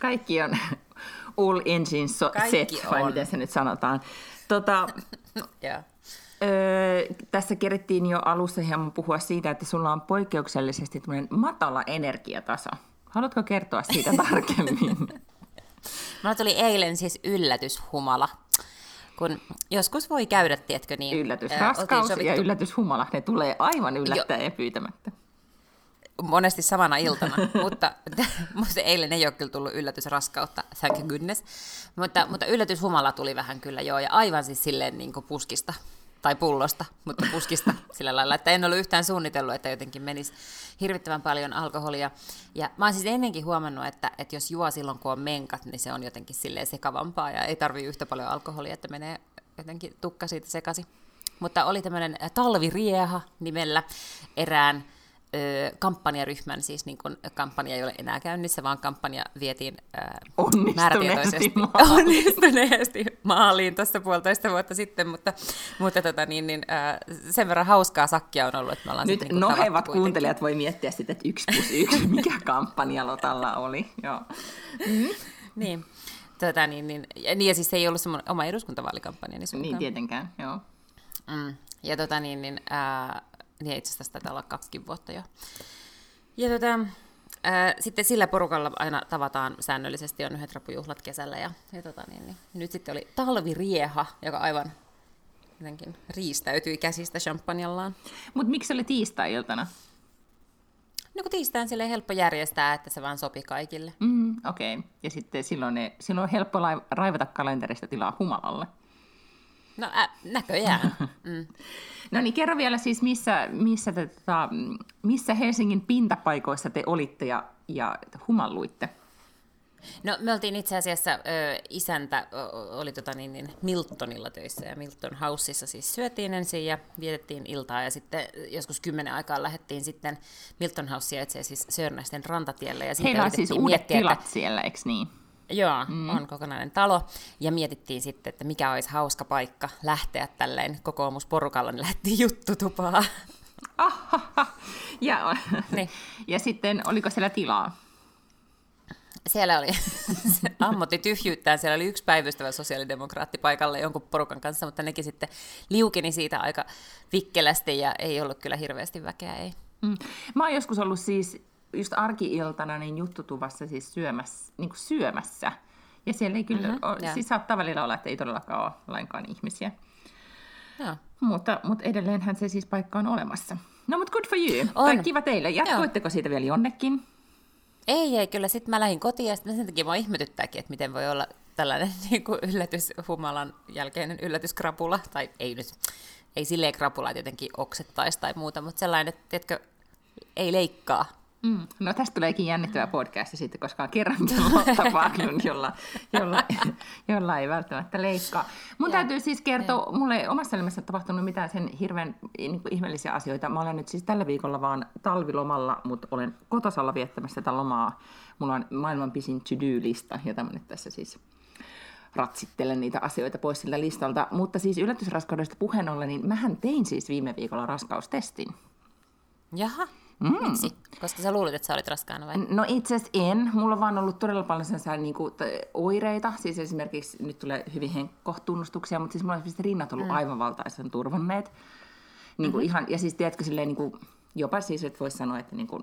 Kaikki on all engines so Kaikki set, vai on. miten se nyt sanotaan. Tota, Joo. öö, tässä kerittiin jo alussa hieman puhua siitä, että sulla on poikkeuksellisesti matala energiataso. Haluatko kertoa siitä tarkemmin? Mulla tuli eilen siis yllätyshumala. Kun joskus voi käydä, tiedätkö, niin... Yllätysraskaus ja yllätyshumala, ne tulee aivan yllättäen ja pyytämättä. Monesti samana iltana, mutta, mutta eilen ei ole kyllä tullut yllätysraskautta, thank goodness. Mutta, mutta yllätyshumala tuli vähän kyllä joo, ja aivan siis silleen niin kuin puskista, tai pullosta, mutta puskista sillä lailla, että en ollut yhtään suunnitellut, että jotenkin menisi hirvittävän paljon alkoholia. Ja mä oon siis ennenkin huomannut, että, että jos juo silloin, kun on menkat, niin se on jotenkin silleen sekavampaa, ja ei tarvii yhtä paljon alkoholia, että menee jotenkin tukka siitä sekaisin. Mutta oli tämmöinen Talvirieha nimellä erään ö, kampanjaryhmän, siis niin kun kampanja ei ole enää käynnissä, vaan kampanja vietiin ö, Onnistuneesti määrätietoisesti maaliin. onnistuneesti maaliin tuossa puolitoista vuotta sitten, mutta, mutta tota, niin, niin, ö, sen verran hauskaa sakkia on ollut, että me ollaan Nyt niin nohevat kuuntelijat voi miettiä sitten, että yksi plus yksi, mikä kampanja Lotalla oli. Joo. Niin. Tota, niin, niin, ja, niin, ja siis se ei ollut semmoinen oma eduskuntavaalikampanja, niin Niin tietenkään, joo. Mm. Ja tota niin, niin, ää, niin itse asiassa taitaa olla kaksikin vuotta jo. Ja tota, ää, sitten sillä porukalla aina tavataan säännöllisesti, on yhdet rapujuhlat kesällä. Ja, ja tota niin, niin. nyt sitten oli talvirieha, joka aivan jotenkin riistäytyi käsistä champanjallaan. Mutta miksi se oli tiistai-iltana? No kun tiistain sille helppo järjestää, että se vaan sopi kaikille. Mm, Okei. Okay. Ja sitten silloin, ne, silloin on helppo raivata kalenterista tilaa humalalle. No ä, näköjään. Mm. No niin, kerro vielä siis, missä, missä, te, tota, missä Helsingin pintapaikoissa te olitte ja, ja humalluitte? No me oltiin itse asiassa, ö, isäntä oli tota, niin, niin, Miltonilla töissä ja Milton Houseissa siis syötiin ensin ja vietettiin iltaa ja sitten joskus kymmenen aikaan lähdettiin sitten Milton Housea itse siis Sörnäisten rantatielle. Ja Heillä on siis uudet miettiä, tilat Että, siellä, eikö niin? Joo, mm. on kokonainen talo ja mietittiin sitten, että mikä olisi hauska paikka lähteä tälleen kokoomusporukalla, niin lähdettiin juttutupaa. Ja, Niin. ja sitten, oliko siellä tilaa? Siellä oli, ammotti tyhjyyttään, siellä oli yksi päivystävä sosiaalidemokraatti paikalla jonkun porukan kanssa, mutta nekin sitten liukeni siitä aika vikkelästi ja ei ollut kyllä hirveästi väkeä, ei. Mm. Mä oon joskus ollut siis just arki-iltana niin juttutuvassa siis syömässä, niin kuin syömässä. Ja siellä ei kyllä, Mhm, mm-hmm, joo. siis saattaa välillä olla, että ei todellakaan ole lainkaan ihmisiä. Joo. Mutta, mutta edelleenhän se siis paikka on olemassa. No mutta good for you. On. Tai kiva teille. Jatkoitteko siitä vielä jonnekin? Ei, ei, kyllä sitten mä lähdin kotiin ja sitten sen takia mua ihmetyttääkin, että miten voi olla tällainen niin kuin yllätyshumalan jälkeinen yllätyskrapula, tai ei nyt, ei silleen krapula, että jotenkin oksettaisi tai muuta, mutta sellainen, että tiedätkö, ei leikkaa. Mm. No tästä tuleekin jännittävä podcast sitten, koska on kerrankin Lotta Backlund, jolla, jolla, jolla ei välttämättä leikkaa. Mun Joo. täytyy siis kertoa, mulle ei omassa elämässä tapahtunut mitään sen hirveän niin kuin ihmeellisiä asioita. Mä olen nyt siis tällä viikolla vaan talvilomalla, mutta olen kotosalla viettämässä tätä lomaa. Mulla on maailman pisin to-do-lista, jota mä nyt tässä siis ratsittelen niitä asioita pois siltä listalta. Mutta siis yllätysraskaudesta puheen ollen, niin mähän tein siis viime viikolla raskaustestin. Jaha, mm. miksi? Koska sä luulit, että sä olit raskaana vai? No itse asiassa en. Mulla on vaan ollut todella paljon sellaisia niin kuin, oireita. Siis esimerkiksi nyt tulee hyvin henkkohtunnustuksia, mutta siis mulla on esimerkiksi rinnat ollut mm. aivan valtaisen turvonneet. Niin kuin mm-hmm. ihan, ja siis tiedätkö silleen niin kuin, jopa siis, että voisi sanoa, että, niin kuin,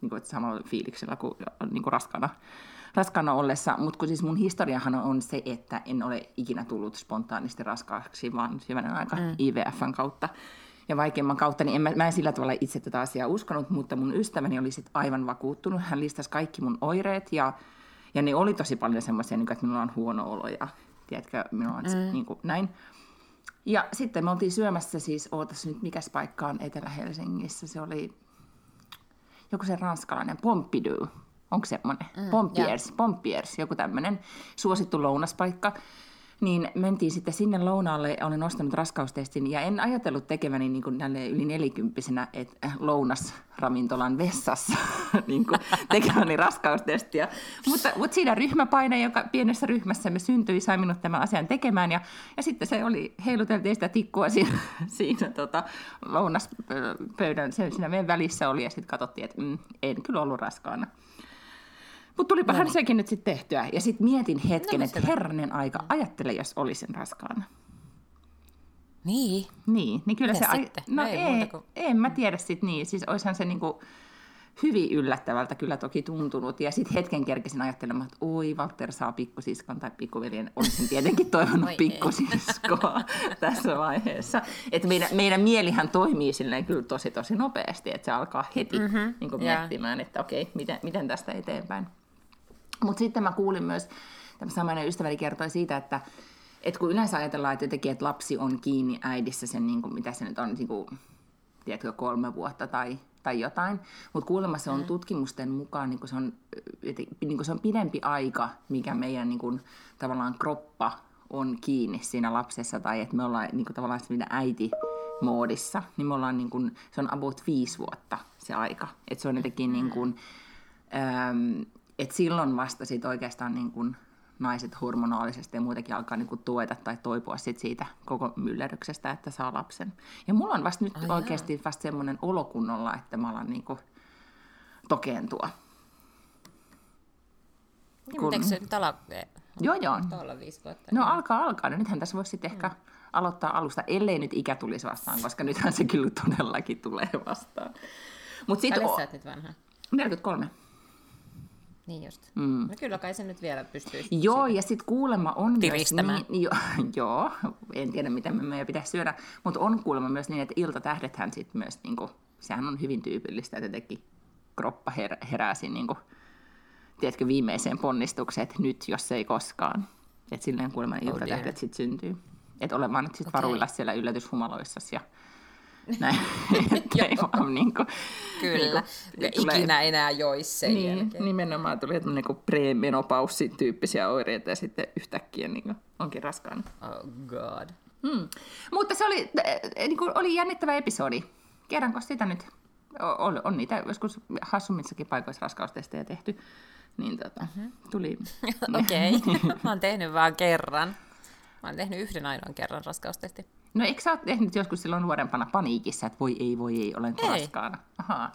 niin kuin, että samalla fiiliksellä kuin, niin kuin raskaana, raskaana ollessa. Mutta kun siis mun historiahan on se, että en ole ikinä tullut spontaanisti raskaaksi, vaan hyvänen aika mm. IVFn kautta ja vaikeimman kautta, niin en, mä, mä en sillä tavalla itse tätä asiaa uskonut, mutta mun ystäväni oli sit aivan vakuuttunut. Hän listasi kaikki mun oireet ja, ja ne oli tosi paljon semmoisia, niin että minulla on huono olo ja tiedätkö, minulla on mm. niin kuin, näin. Ja sitten me oltiin syömässä siis, ootas nyt, mikäs paikka on Etelä-Helsingissä, se oli joku se ranskalainen Pompidou. onko semmoinen? Mm, Pompiers, Pompiers, joku tämmöinen suosittu lounaspaikka. Niin mentiin sitten sinne lounaalle, olen ostanut raskaustestin ja en ajatellut tekeväni niin kuin yli nelikymppisenä, että lounasravintolan vessassa niin kuin tekeväni raskaustestiä. Mutta, mutta siinä ryhmäpaine, joka pienessä ryhmässä me syntyi, sai minut tämän asian tekemään ja, ja sitten se oli, heiluteltiin sitä tikkua siinä, siinä tota, lounaspöydän, siinä meidän välissä oli ja sitten katsottiin, että mm, en kyllä ollut raskaana. Mutta tulipahan no sekin nyt sitten tehtyä. Ja sitten mietin hetken, no, että herranen aika, ajattele, jos olisin raskaana. Niin? Niin, niin kyllä Mites se... Sitten? No ei, ei kuin... en mä tiedä sitten niin. Siis olisihan se niinku hyvin yllättävältä kyllä toki tuntunut. Ja sitten hetken kerkesin ajattelemaan, että oi, Walter saa pikkusiskon tai pikkuveljen. Olisin tietenkin toivonut pikkusiskoa tässä vaiheessa. Että meidän, meidän mielihän toimii silleen kyllä tosi tosi nopeasti, että se alkaa heti mm-hmm. niin miettimään, yeah. että okei, miten, miten tästä eteenpäin. Mutta sitten mä kuulin myös, tämä samainen ystäväni kertoi siitä, että, että kun yleensä ajatellaan, että jotenkin, että lapsi on kiinni äidissä sen, niin kuin, mitä se nyt on, niin kuin, tiedätkö, kolme vuotta tai, tai jotain. Mutta kuulemma se on mm. tutkimusten mukaan, niin kuin se, on, niin kuin se on pidempi aika, mikä meidän niin kuin, tavallaan kroppa on kiinni siinä lapsessa, tai että me ollaan niin kuin, tavallaan siinä äiti moodissa, niin me ollaan niin kuin, se on about viisi vuotta se aika. Että se on jotenkin niin kuin, äm, et silloin vasta sit oikeastaan niin kun naiset hormonaalisesti ja muutenkin alkaa niin tueta tai toipua sit siitä koko myllerryksestä, että saa lapsen. Ja mulla on vasta nyt Ai oikeasti jaa. vasta semmoinen olokunnolla, että mä alan niin tokeentua. Niin, Kun... Eikö se nyt ala... Joo, joo. Olla viisi vuotta. No alkaa alkaa. No nythän tässä voisi sitten ehkä mm. aloittaa alusta, ellei nyt ikä tulisi vastaan, koska nythän se kyllä todellakin tulee vastaan. Mut sit o... sä et nyt vanha? 43. Niin just. Mm. No kyllä kai se nyt vielä pystyy. Joo, ja sitten kuulemma on myös niin, jo, joo, en tiedä miten me meidän pitäisi syödä, mutta on kuulemma myös niin, että iltatähdethän sitten myös, niin kuin, sehän on hyvin tyypillistä, että jotenkin kroppa her, herää siinä, niin kuin, tiedätkö, viimeiseen ponnistukseen, että nyt, jos ei koskaan. Että silleen kuulemma oh iltatähdet sitten syntyy. Että ole vaan nyt sitten okay. varuilla siellä yllätyshumaloissa ja näin, ei vaan niin kuin, Kyllä, niin kuin, ikinä tulee, enää joisi sen niin, jälkeen. Nimenomaan tuli niin premenopaussin tyyppisiä oireita ja sitten yhtäkkiä niin kuin, onkin raskaana. Oh god. Hmm. Mutta se oli, niin kuin, oli jännittävä episodi. Kerranko sitä nyt? On, on niitä joskus hassummissakin paikoissa raskaustestejä tehty. Niin tota, uh-huh. tuli... Okei, okay. mä oon tehnyt vaan kerran. Mä oon tehnyt yhden ainoan kerran raskaustesti. No eikö sä ole tehnyt joskus silloin nuorempana paniikissa, että voi ei, voi ei, olen raskaana? Ahaa.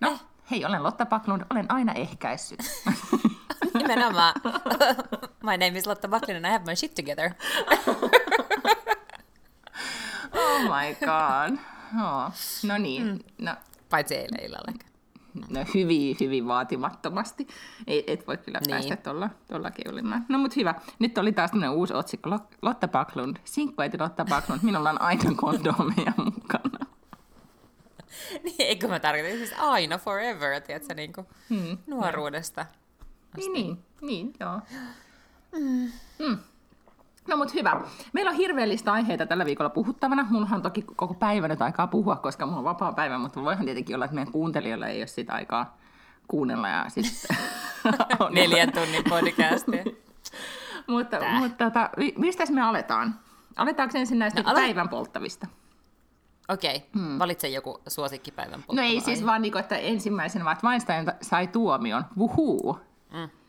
No, eh. hei, olen Lotta Paklund, olen aina ehkäissyt. Nimenomaan. my name is Lotta Paklund and I have my shit together. oh my god. Oh. No niin. Mm. No. Paitsi eilen illalla no, hyvin, hyvin vaatimattomasti. Ei, et voi kyllä niin. päästä tuolla, tuolla keulimaan. No mutta hyvä. Nyt oli taas tämmöinen uusi otsikko. Lotta Backlund. Sinkkuäiti Lotta Backlund. Minulla on aina kondomeja mukana. niin, eikö mä tarkoitan siis aina forever, tiedätkö, niin kuin hmm, nuoruudesta. Niin, niin, niin, joo. Mm. Mm. No mutta hyvä. Meillä on hirveellistä aiheita tällä viikolla puhuttavana. Mulla on toki koko päivä nyt aikaa puhua, koska mulla on vapaa päivä, mutta voihan tietenkin olla, että meidän kuuntelijoilla ei ole sitä aikaa kuunnella. Ja sitten Neljän tunnin podcastia. mutta mutta tota, mistä me aletaan? Aletaanko ensin näistä no, ale... päivän polttavista? Okei, okay. hmm. valitse joku suosikkipäivän polttava. No ei siis vaan, niin kuin, että ensimmäisenä, vaan Weinstein sai tuomion. Wuhuu. Mm-hmm.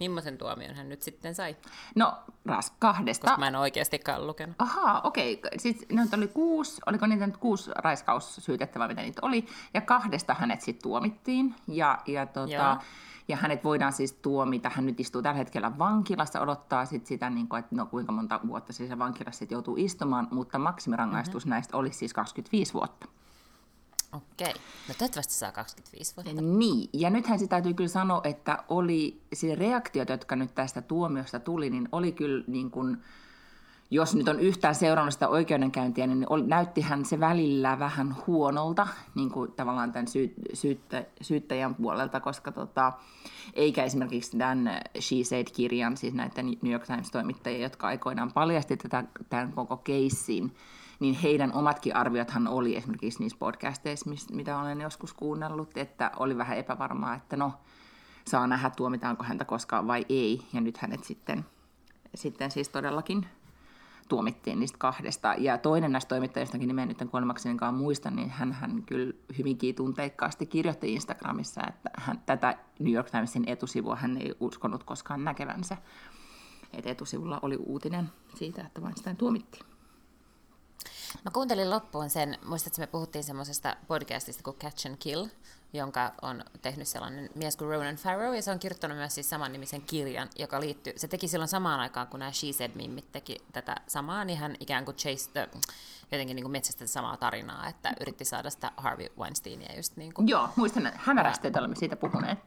Millaisen tuomion hän nyt sitten sai? No, ras kahdesta. Koska mä en oikeastikaan lukenut. Ahaa, okei. Okay. Siis ne oli kuusi, oliko niitä nyt kuusi raiskaussyytettävää, mitä niitä oli. Ja kahdesta hänet sitten tuomittiin. Ja, ja, tota, ja hänet voidaan siis tuomita, hän nyt istuu tällä hetkellä vankilassa, odottaa sit sitä, niin kuin, että no, kuinka monta vuotta siis vankilassa sit joutuu istumaan, mutta maksimirangaistus mm-hmm. näistä olisi siis 25 vuotta. Okei. No toivottavasti saa 25 vuotta. Niin, ja nythän se täytyy kyllä sanoa, että oli se reaktiot, jotka nyt tästä tuomiosta tuli, niin oli kyllä niin kuin, jos nyt on yhtään seurannut sitä oikeudenkäyntiä, niin oli, näyttihän se välillä vähän huonolta, niin kuin tavallaan tämän syy, syyttä, syyttäjän puolelta, koska tota, eikä esimerkiksi tämän She Said-kirjan, siis näiden New York Times-toimittajia, jotka aikoinaan paljasti tätä, tämän koko keissin, niin heidän omatkin arviothan oli esimerkiksi niissä podcasteissa, mitä olen joskus kuunnellut, että oli vähän epävarmaa, että no, saa nähdä, tuomitaanko häntä koskaan vai ei. Ja nyt hänet sitten, sitten siis todellakin tuomittiin niistä kahdesta. Ja toinen näistä toimittajistakin nimen nyt kuolemaksenkaan muista, niin hän, hän kyllä hyvinkin tunteikkaasti kirjoitti Instagramissa, että hän, tätä New York Timesin etusivua hän ei uskonut koskaan näkevänsä. Et etusivulla oli uutinen siitä, että Weinstein tuomittiin. Mä kuuntelin loppuun sen, muistatko me puhuttiin semmoisesta podcastista kuin Catch and Kill, jonka on tehnyt sellainen mies kuin Ronan Farrow, ja se on kirjoittanut myös siis nimisen kirjan, joka liittyy, se teki silloin samaan aikaan, kun nämä She Said-mimmit teki tätä samaa, niin hän ikään kuin chase the, jotenkin niin kuin metsästä samaa tarinaa, että yritti saada sitä Harvey Weinsteinia just niin kuin. Joo, muistan hämärästi, että olemme siitä puhuneet.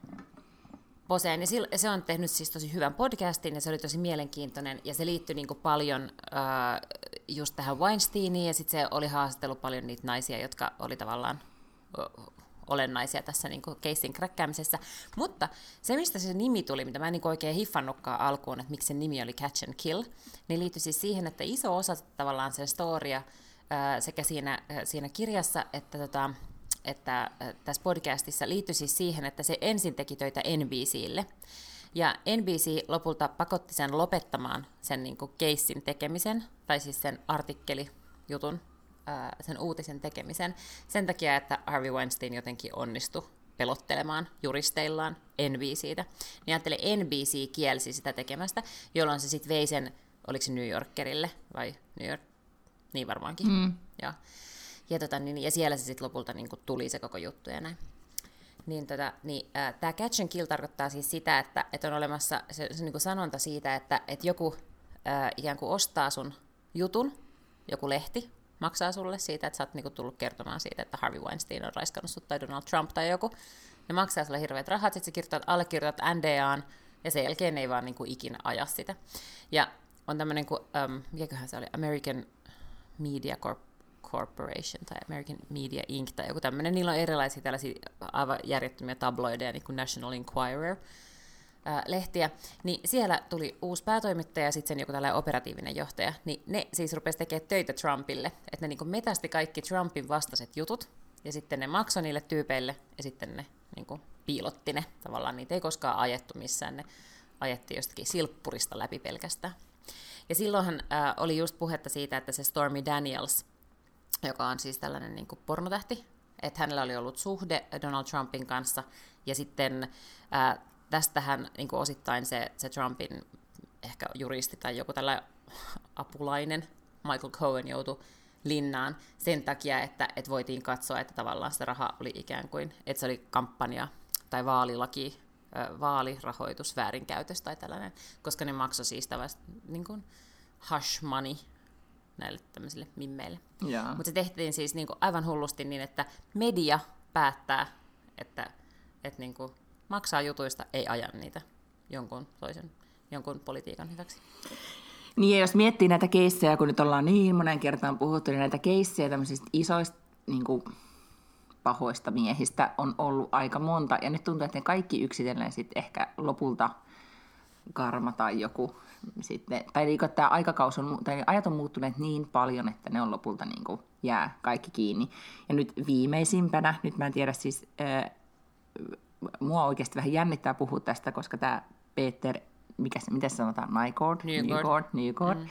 Poseen, ja se on tehnyt siis tosi hyvän podcastin, ja se oli tosi mielenkiintoinen, ja se liittyi niin kuin paljon äh, just tähän Weinsteiniin, ja sitten se oli haastellut paljon niitä naisia, jotka oli tavallaan olennaisia tässä niin keissin kräkkäämisessä. Mutta se, mistä se nimi tuli, mitä mä en niin oikein hiffannutkaan alkuun, että miksi se nimi oli Catch and Kill, niin liittyi siis siihen, että iso osa tavallaan sen storia sekä siinä, siinä kirjassa että, tota, että tässä podcastissa liittyi siis siihen, että se ensin teki töitä NBClle. Ja NBC lopulta pakotti sen lopettamaan sen niin keissin tekemisen, tai siis sen artikelijutun sen uutisen tekemisen sen takia, että Harvey Weinstein jotenkin onnistui pelottelemaan juristeillaan NBCtä. Niin ajattelin, NBC kielsi sitä tekemästä, jolloin se sitten vei sen, oliko se New Yorkerille vai New York? Niin varmaankin. Mm. Ja, ja, tota, niin, ja siellä se sitten lopulta niin tuli se koko juttu ja näin. Niin, tota, niin, äh, tämä catch and kill tarkoittaa siis sitä, että, että on olemassa se, se niin sanonta siitä, että, että joku äh, ikään kuin ostaa sun jutun, joku lehti, maksaa sulle siitä, että sä oot niinku tullut kertomaan siitä, että Harvey Weinstein on raiskannut sut tai Donald Trump tai joku. Ne maksaa sulle hirveät rahat, sitten sä kirjoitat, allekirjoitat NDAan, ja sen jälkeen ne ei vaan niinku ikinä aja sitä. Ja on tämmöinen kuin, um, mikäköhän se oli, American Media Corp Corporation tai American Media Inc. tai joku tämmöinen. Niillä on erilaisia tällaisia aivan järjettömiä tabloideja, niin kuin National Enquirer, lehtiä, niin siellä tuli uusi päätoimittaja ja sitten sen joku tällainen operatiivinen johtaja, niin ne siis rupesi tekemään töitä Trumpille, että ne niin metästi kaikki Trumpin vastaiset jutut, ja sitten ne maksoi niille tyypeille, ja sitten ne niin kuin, piilotti ne, tavallaan niitä ei koskaan ajettu missään, ne ajettiin jostakin silppurista läpi pelkästään. Ja silloinhan äh, oli just puhetta siitä, että se Stormy Daniels, joka on siis tällainen niin kuin pornotähti, että hänellä oli ollut suhde Donald Trumpin kanssa, ja sitten äh, tästähän niin kuin osittain se, se Trumpin ehkä juristi tai joku tällä apulainen Michael Cohen joutui linnaan sen takia, että, että voitiin katsoa, että tavallaan se raha oli ikään kuin, että se oli kampanja tai vaalilaki, vaalirahoitus väärinkäytös tai tällainen, koska ne maksoi siis tällaista niin hush money näille tämmöisille mimmeille. Mutta se tehtiin siis niin kuin aivan hullusti niin, että media päättää, että, että niin kuin maksaa jutuista, ei aja niitä jonkun toisen, jonkun politiikan hyväksi. Niin ja jos miettii näitä keissejä, kun nyt ollaan niin monen kertaan puhuttu, niin näitä keissejä tämmöisistä isoista niin kuin pahoista miehistä on ollut aika monta. Ja nyt tuntuu, että ne kaikki yksitellen sitten ehkä lopulta karma tai joku sitten, tai niin, tämä aikakaus on, tai ajat on muuttuneet niin paljon, että ne on lopulta niin kuin jää kaikki kiinni. Ja nyt viimeisimpänä, nyt mä en tiedä siis, mua oikeasti vähän jännittää puhua tästä, koska tämä Peter, mikä se, miten se sanotaan, Nygaard, Nygaard, Nygaard, mm.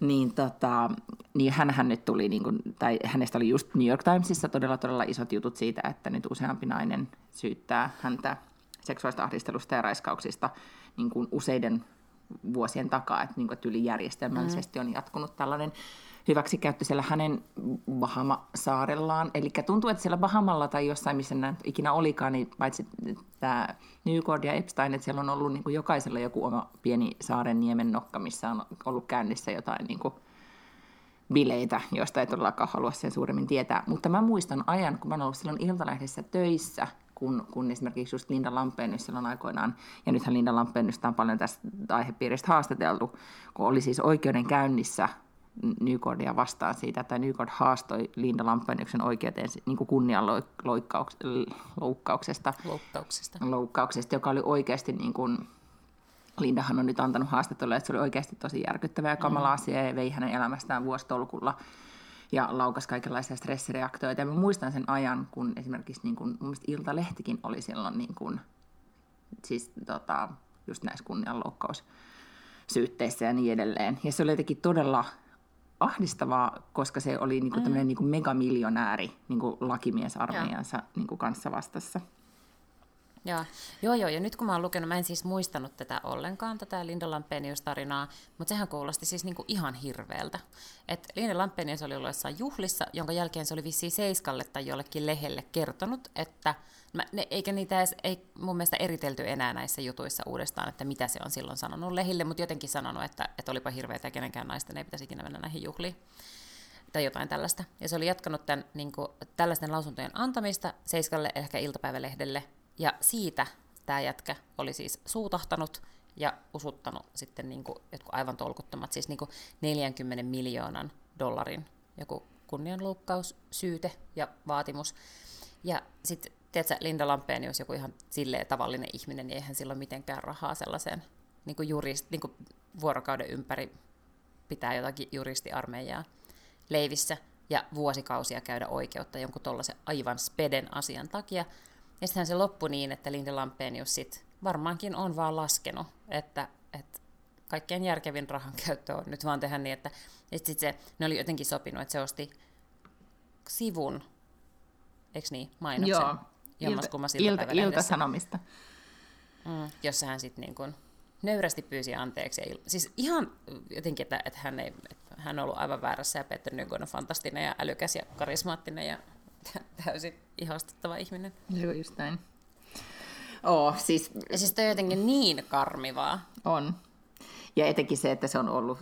niin, tota, niin hänhän nyt tuli, niin kuin, tai hänestä oli just New York Timesissa todella todella isot jutut siitä, että nyt useampi nainen syyttää häntä seksuaalista ahdistelusta ja raiskauksista niin kuin useiden vuosien takaa, että, niin kuin, että yli järjestelmällisesti mm. on jatkunut tällainen hyväksikäyttö siellä hänen Bahama-saarellaan. Eli tuntuu, että siellä Bahamalla tai jossain, missä nämä ikinä olikaan, niin paitsi tämä Newcord ja Epstein, että siellä on ollut niin kuin jokaisella joku oma pieni saaren niemen nokka, missä on ollut käynnissä jotain niin kuin bileitä, joista ei todellakaan halua sen suuremmin tietää. Mutta mä muistan ajan, kun mä olen ollut silloin Iltalehdessä töissä, kun, kun esimerkiksi just Linda Lampeenys silloin aikoinaan, ja nythän Linda Lampeenystä on paljon tästä aihepiiristä haastateltu, kun oli siis oikeudenkäynnissä Newcordia vastaan siitä, että Newcord haastoi Linda Lampenyksen oikeuteen niin kuin kunnianloukkauksesta, loukkauksesta. loukkauksesta, joka oli oikeasti niin kuin, Lindahan on nyt antanut haastattelua, että se oli oikeasti tosi järkyttävä ja kamala mm. asia ja vei hänen elämästään vuostolkulla ja laukas kaikenlaisia stressireaktioita. Ja mä muistan sen ajan, kun esimerkiksi niin kuin, mun Ilta-lehtikin oli silloin niin kuin, siis tota, just näissä kunnianloukkaussyytteissä ja niin edelleen. Ja se oli jotenkin todella ahdistavaa, koska se oli niinku tämmöinen niinku megamiljonääri niinku lakimiesarmeijansa niinku kanssa vastassa. Joo. joo, joo, ja nyt kun mä oon lukenut, mä en siis muistanut tätä ollenkaan, tätä Linda Lampenius-tarinaa, mutta sehän kuulosti siis niinku ihan hirveältä. Et Linda Lampenius oli ollut jossain juhlissa, jonka jälkeen se oli vissiin Seiskalle tai jollekin lehelle kertonut, että mä, ne, eikä niitä edes, ei mun mielestä eritelty enää näissä jutuissa uudestaan, että mitä se on silloin sanonut lehille, mutta jotenkin sanonut, että, että olipa hirveätä kenenkään naisten ei pitäisi ikinä mennä näihin juhliin tai jotain tällaista. Ja se oli jatkanut tämän, niin kuin, tällaisten lausuntojen antamista Seiskalle, ehkä iltapäivälehdelle, ja siitä tämä jätkä oli siis suutahtanut ja usuttanut sitten niin kuin jotkut aivan tolkuttomat, siis niin kuin 40 miljoonan dollarin joku kunnianloukkaussyyte ja vaatimus. Ja sitten, tiedätkö, Linda Lampenius, joku ihan silleen tavallinen ihminen, niin eihän sillä ole mitenkään rahaa sellaiseen niin kuin jurist, niin kuin vuorokauden ympäri pitää jotakin juristiarmeijaa leivissä ja vuosikausia käydä oikeutta jonkun tuollaisen aivan speden asian takia, ja sittenhän se loppui niin, että Linde Lampenius sit varmaankin on vaan laskenut, että, että kaikkein järkevin rahan käyttö on nyt vaan tehdä niin, että, että sit se, ne oli jotenkin sopinut, että se osti sivun, eikö niin, mainoksen, Joo. Ilta, ilta, ilta-sanomista. Mm, jossa hän sitten niin kuin nöyrästi pyysi anteeksi. Ja, siis ihan jotenkin, että, että, hän, ei, että hän on ollut aivan väärässä ja Peter Nygon on fantastinen ja älykäs ja karismaattinen ja täysin ihastuttava ihminen. Joo, just näin. Oh, siis... Ja siis toi on jotenkin niin karmivaa. On. Ja etenkin se, että se on ollut,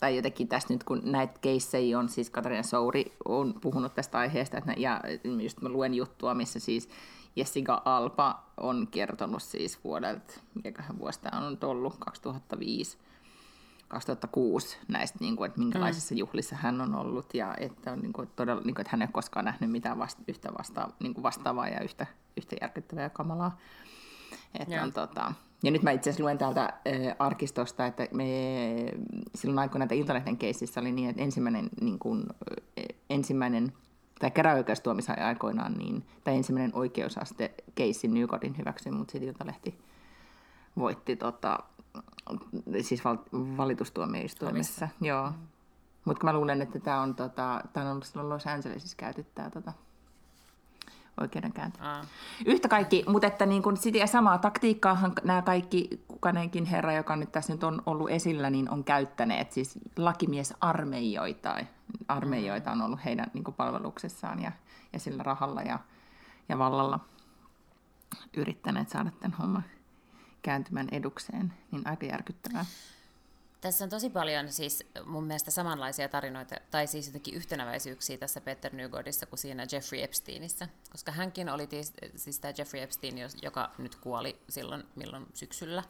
tai jotenkin tässä nyt kun näitä keissejä on, siis Katarina Souri on puhunut tästä aiheesta, että, ja just mä luen juttua, missä siis Jessica Alpa on kertonut siis vuodelta, mikäköhän vuosi tämä on ollut, 2005, 2006 näistä, niin kuin, että minkälaisissa mm. juhlissa hän on ollut ja että, on, niin kuin, todella, niin kuin, että hän ei ole koskaan nähnyt mitään vasta, yhtä vasta, niin kuin vastaavaa ja yhtä, yhtä järkyttävää ja kamalaa. Että on, tota, ja nyt mä itse asiassa luen täältä äh, arkistosta, että me silloin aikoina että Iltalehden keississä oli niin, että ensimmäinen, niin kuin, ensimmäinen tai käräoikeustuomissa aikoinaan, niin, tai ensimmäinen oikeusaste keissi Newcordin hyväksyi, mutta sitten Iltalehti voitti tota, siis val, valitustuomioistuimessa. Joo. Mm. Mutta mä luulen, että tämä on, tota, tää on ollut silloin Los Angelesissa käyty tämä tota, oikeudenkäynti. Aa. Yhtä kaikki, mutta että niin kun sitä samaa taktiikkaahan nämä kaikki, kukanenkin herra, joka nyt tässä nyt on ollut esillä, niin on käyttäneet. Siis lakimiesarmeijoita armeijoita on ollut heidän niin palveluksessaan ja, ja sillä rahalla ja, ja vallalla yrittäneet saada tämän homman kääntymään edukseen, niin aika järkyttävää. Tässä on tosi paljon siis mun mielestä samanlaisia tarinoita, tai siis jotenkin yhtenäväisyyksiä tässä Peter Newgordissa kuin siinä Jeffrey Epsteinissä, koska hänkin oli siis, siis tämä Jeffrey Epstein, joka nyt kuoli silloin milloin syksyllä,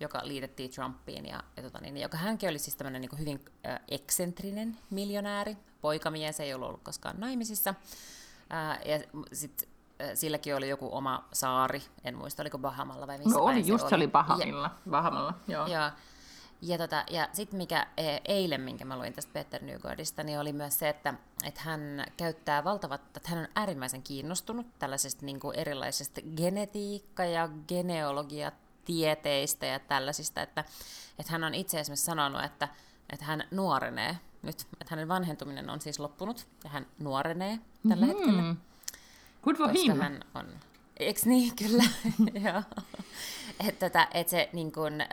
joka liitettiin Trumpiin, ja, ja tota niin, joka hänkin oli siis tämmöinen niin hyvin äh, eksentrinen miljonääri, poikamies, ei ollut ollut koskaan naimisissa, äh, ja sitten silläkin oli joku oma saari, en muista oliko Bahamalla vai missä No oli, just se oli, oli Bahamilla, ja, Bahamalla, joo. Ja, ja, tota, ja sitten mikä e, eilen, minkä mä luin tästä Peter Newgardista, niin oli myös se, että, että hän käyttää valtavat, että hän on äärimmäisen kiinnostunut tällaisesta niin kuin erilaisesta genetiikka- ja genealogiatieteistä ja tällaisista, että, että hän on itse esimerkiksi sanonut, että, että hän nuorenee nyt, että hänen vanhentuminen on siis loppunut ja hän nuorenee tällä mm-hmm. hetkellä. Good for him. hän on, Eikö niin, kyllä. että että et se niin kun, äh,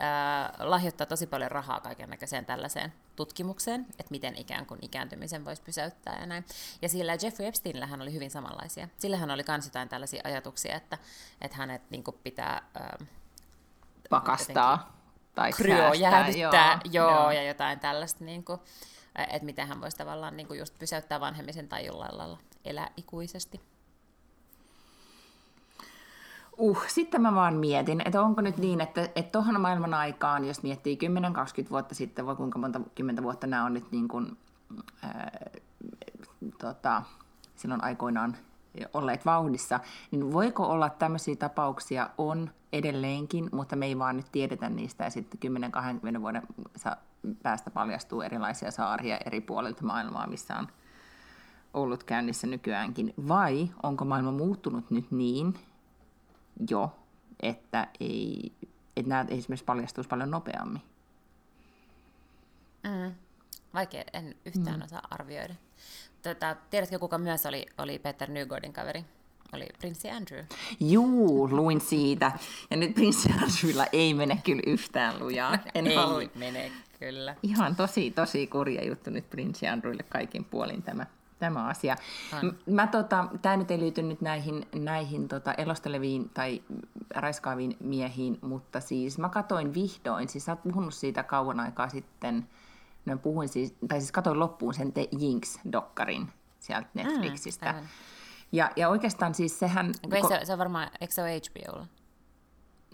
lahjoittaa tosi paljon rahaa kaiken näköiseen tällaiseen tutkimukseen, että miten ikään kuin ikääntymisen voisi pysäyttää ja näin. Ja sillä Jeffrey Epsteinillähän oli hyvin samanlaisia. Sillähän oli myös jotain tällaisia ajatuksia, että, että hänet niin pitää... Äh, Pakastaa tai jäädyttää, joo, joo, joo, ja jotain tällaista, niin kuin, että miten hän voisi tavallaan niin kuin just pysäyttää vanhemmisen tai jollain lailla elää ikuisesti. Uh, sitten mä vaan mietin, että onko nyt niin, että tuohon maailman aikaan, jos miettii 10-20 vuotta sitten, vai kuinka monta kymmentä vuotta nämä on nyt niin kuin, ää, tota, silloin aikoinaan olleet vauhdissa, niin voiko olla tämmöisiä tapauksia on edelleenkin, mutta me ei vaan nyt tiedetä niistä ja sitten 10-20 vuoden päästä paljastuu erilaisia saaria eri puolilta maailmaa, missä on ollut käynnissä nykyäänkin. Vai onko maailma muuttunut nyt niin, jo että, ei, että nämä esimerkiksi paljastuisi paljon nopeammin. Mm. Vaikea, en yhtään mm. osaa arvioida. Tota, tiedätkö, kuka myös oli, oli Peter Nygårdin kaveri? Oli prinssi Andrew. Juu, luin siitä. Ja nyt prinssi Andrewlla ei mene kyllä yhtään lujaa. En ei halua. mene kyllä. Ihan tosi, tosi kurja juttu nyt prinssi Andrewlle kaikin puolin tämä, tämä asia. Mä, tota, tämä nyt ei liity nyt näihin, näihin tota, elosteleviin tai raiskaaviin miehiin, mutta siis mä katoin vihdoin, siis sä oot puhunut siitä kauan aikaa sitten, mä puhuin siis, tai siis katoin loppuun sen The Jinx-dokkarin sieltä Netflixistä. Mm, ja, ja oikeastaan siis sehän... Ei ko- se, se on varmaan, eikö se ole HBOlla?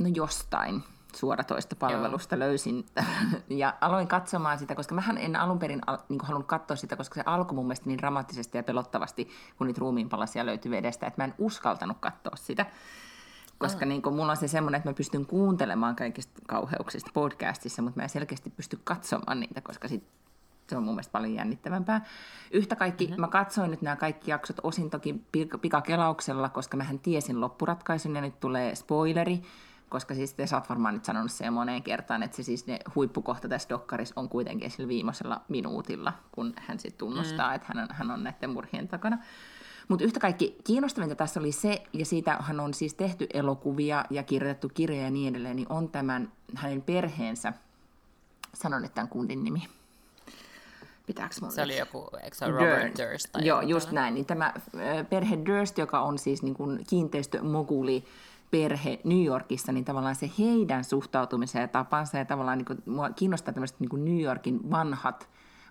No jostain suoratoista palvelusta Joo. löysin ja aloin katsomaan sitä, koska mähän en alun perin niin halunnut katsoa sitä, koska se alkoi mun mielestä niin dramaattisesti ja pelottavasti, kun niitä ruumiinpalasia löytyi vedestä, että mä en uskaltanut katsoa sitä. Koska niin kuin, mulla on se semmoinen, että mä pystyn kuuntelemaan kaikista kauheuksista podcastissa, mutta mä en selkeästi pysty katsomaan niitä, koska sit se on mun mielestä paljon jännittävämpää. Yhtä kaikki, mm-hmm. mä katsoin nyt nämä kaikki jaksot osin toki pikakelauksella, koska mähän tiesin loppuratkaisun ja nyt tulee spoileri, koska siis te saat varmaan nyt sanonut sen moneen kertaan, että se siis ne huippukohta tässä dokkarissa on kuitenkin sillä viimeisellä minuutilla, kun hän sitten tunnustaa, mm. että hän on, hän on näiden murhien takana. Mutta yhtä kaikki kiinnostavinta tässä oli se, ja siitähän on siis tehty elokuvia ja kirjoitettu kirjoja ja niin edelleen, niin on tämän hänen perheensä, sanon nyt tämän kundin nimi, Pitääkö mun Se oli joku, eikö se Robert Durst? Durst tai Joo, just näin. Niin tämä perhe Durst, joka on siis niin kuin kiinteistömoguli, perhe New Yorkissa, niin tavallaan se heidän suhtautumisensa ja tapansa, ja tavallaan niin kuin, mua kiinnostaa tämmöiset niin kuin New Yorkin vanhat,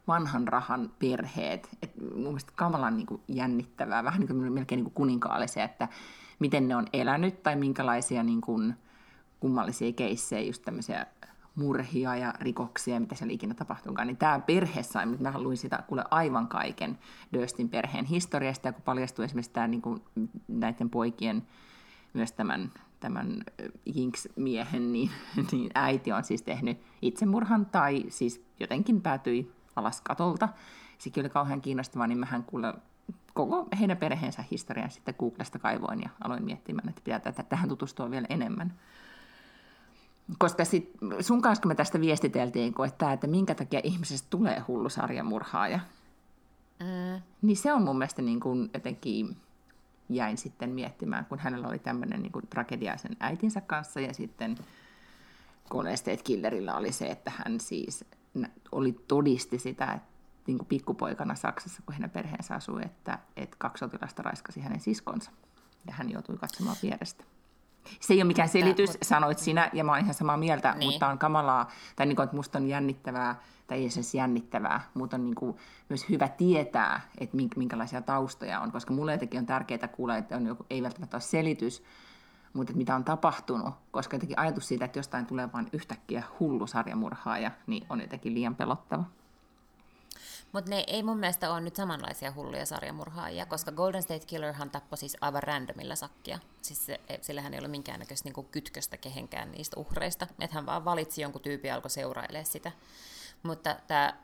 vanhan rahan perheet. Et mun mielestä kamalan niin kuin jännittävää, vähän niin kuin melkein niin kuin kuninkaallisia, että miten ne on elänyt tai minkälaisia niin kuin kummallisia keissejä, just tämmöisiä murhia ja rikoksia, mitä siellä ikinä tapahtuukaan, niin tämä perhe sai, mutta mä haluin sitä kuule aivan kaiken Durstin perheen historiasta, ja kun paljastui esimerkiksi tämä niin kuin, näiden poikien, myös tämän, tämän Jinx-miehen, niin, niin äiti on siis tehnyt itsemurhan, tai siis jotenkin päätyi alas katolta. Sekin oli kauhean kiinnostavaa, niin mähän kuule koko heidän perheensä historian sitten Googlesta kaivoin ja aloin miettimään, että pitää tätä, tähän tutustua vielä enemmän. Koska sit sun kanssa, kun me tästä viestiteltiin, että, että minkä takia ihmisestä tulee hullu sarjamurhaaja, mm. niin se on mun mielestä niin kuin jotenkin jäin sitten miettimään, kun hänellä oli tämmöinen niin kuin tragedia sen äitinsä kanssa ja sitten Golden Killerillä oli se, että hän siis oli todisti sitä, että niin kuin pikkupoikana Saksassa, kun hänen perheensä asui, että, että kaksi raiskasi hänen siskonsa. Ja hän joutui katsomaan vierestä. Se ei ole mikään selitys, mutta, sanoit sinä, ja mä oon ihan samaa mieltä, niin. mutta on kamalaa, tai niin kuin, että musta on jännittävää, tai ei se jännittävää, mutta on niin kuin myös hyvä tietää, että minkälaisia taustoja on, koska mulle jotenkin on tärkeää kuulla, että on joku, ei välttämättä ole selitys, mutta että mitä on tapahtunut, koska jotenkin ajatus siitä, että jostain tulee vain yhtäkkiä hullu sarjamurhaaja, niin on jotenkin liian pelottava. Mutta ne ei mun mielestä ole nyt samanlaisia hulluja sarjamurhaajia, koska Golden State Killerhan tappoi siis aivan randomilla sakkia. Siis se, sillähän ei ole minkäännäköistä niinku kytköstä kehenkään niistä uhreista. Että hän vaan valitsi jonkun tyypin ja alkoi seurailemaan sitä. Mutta tää,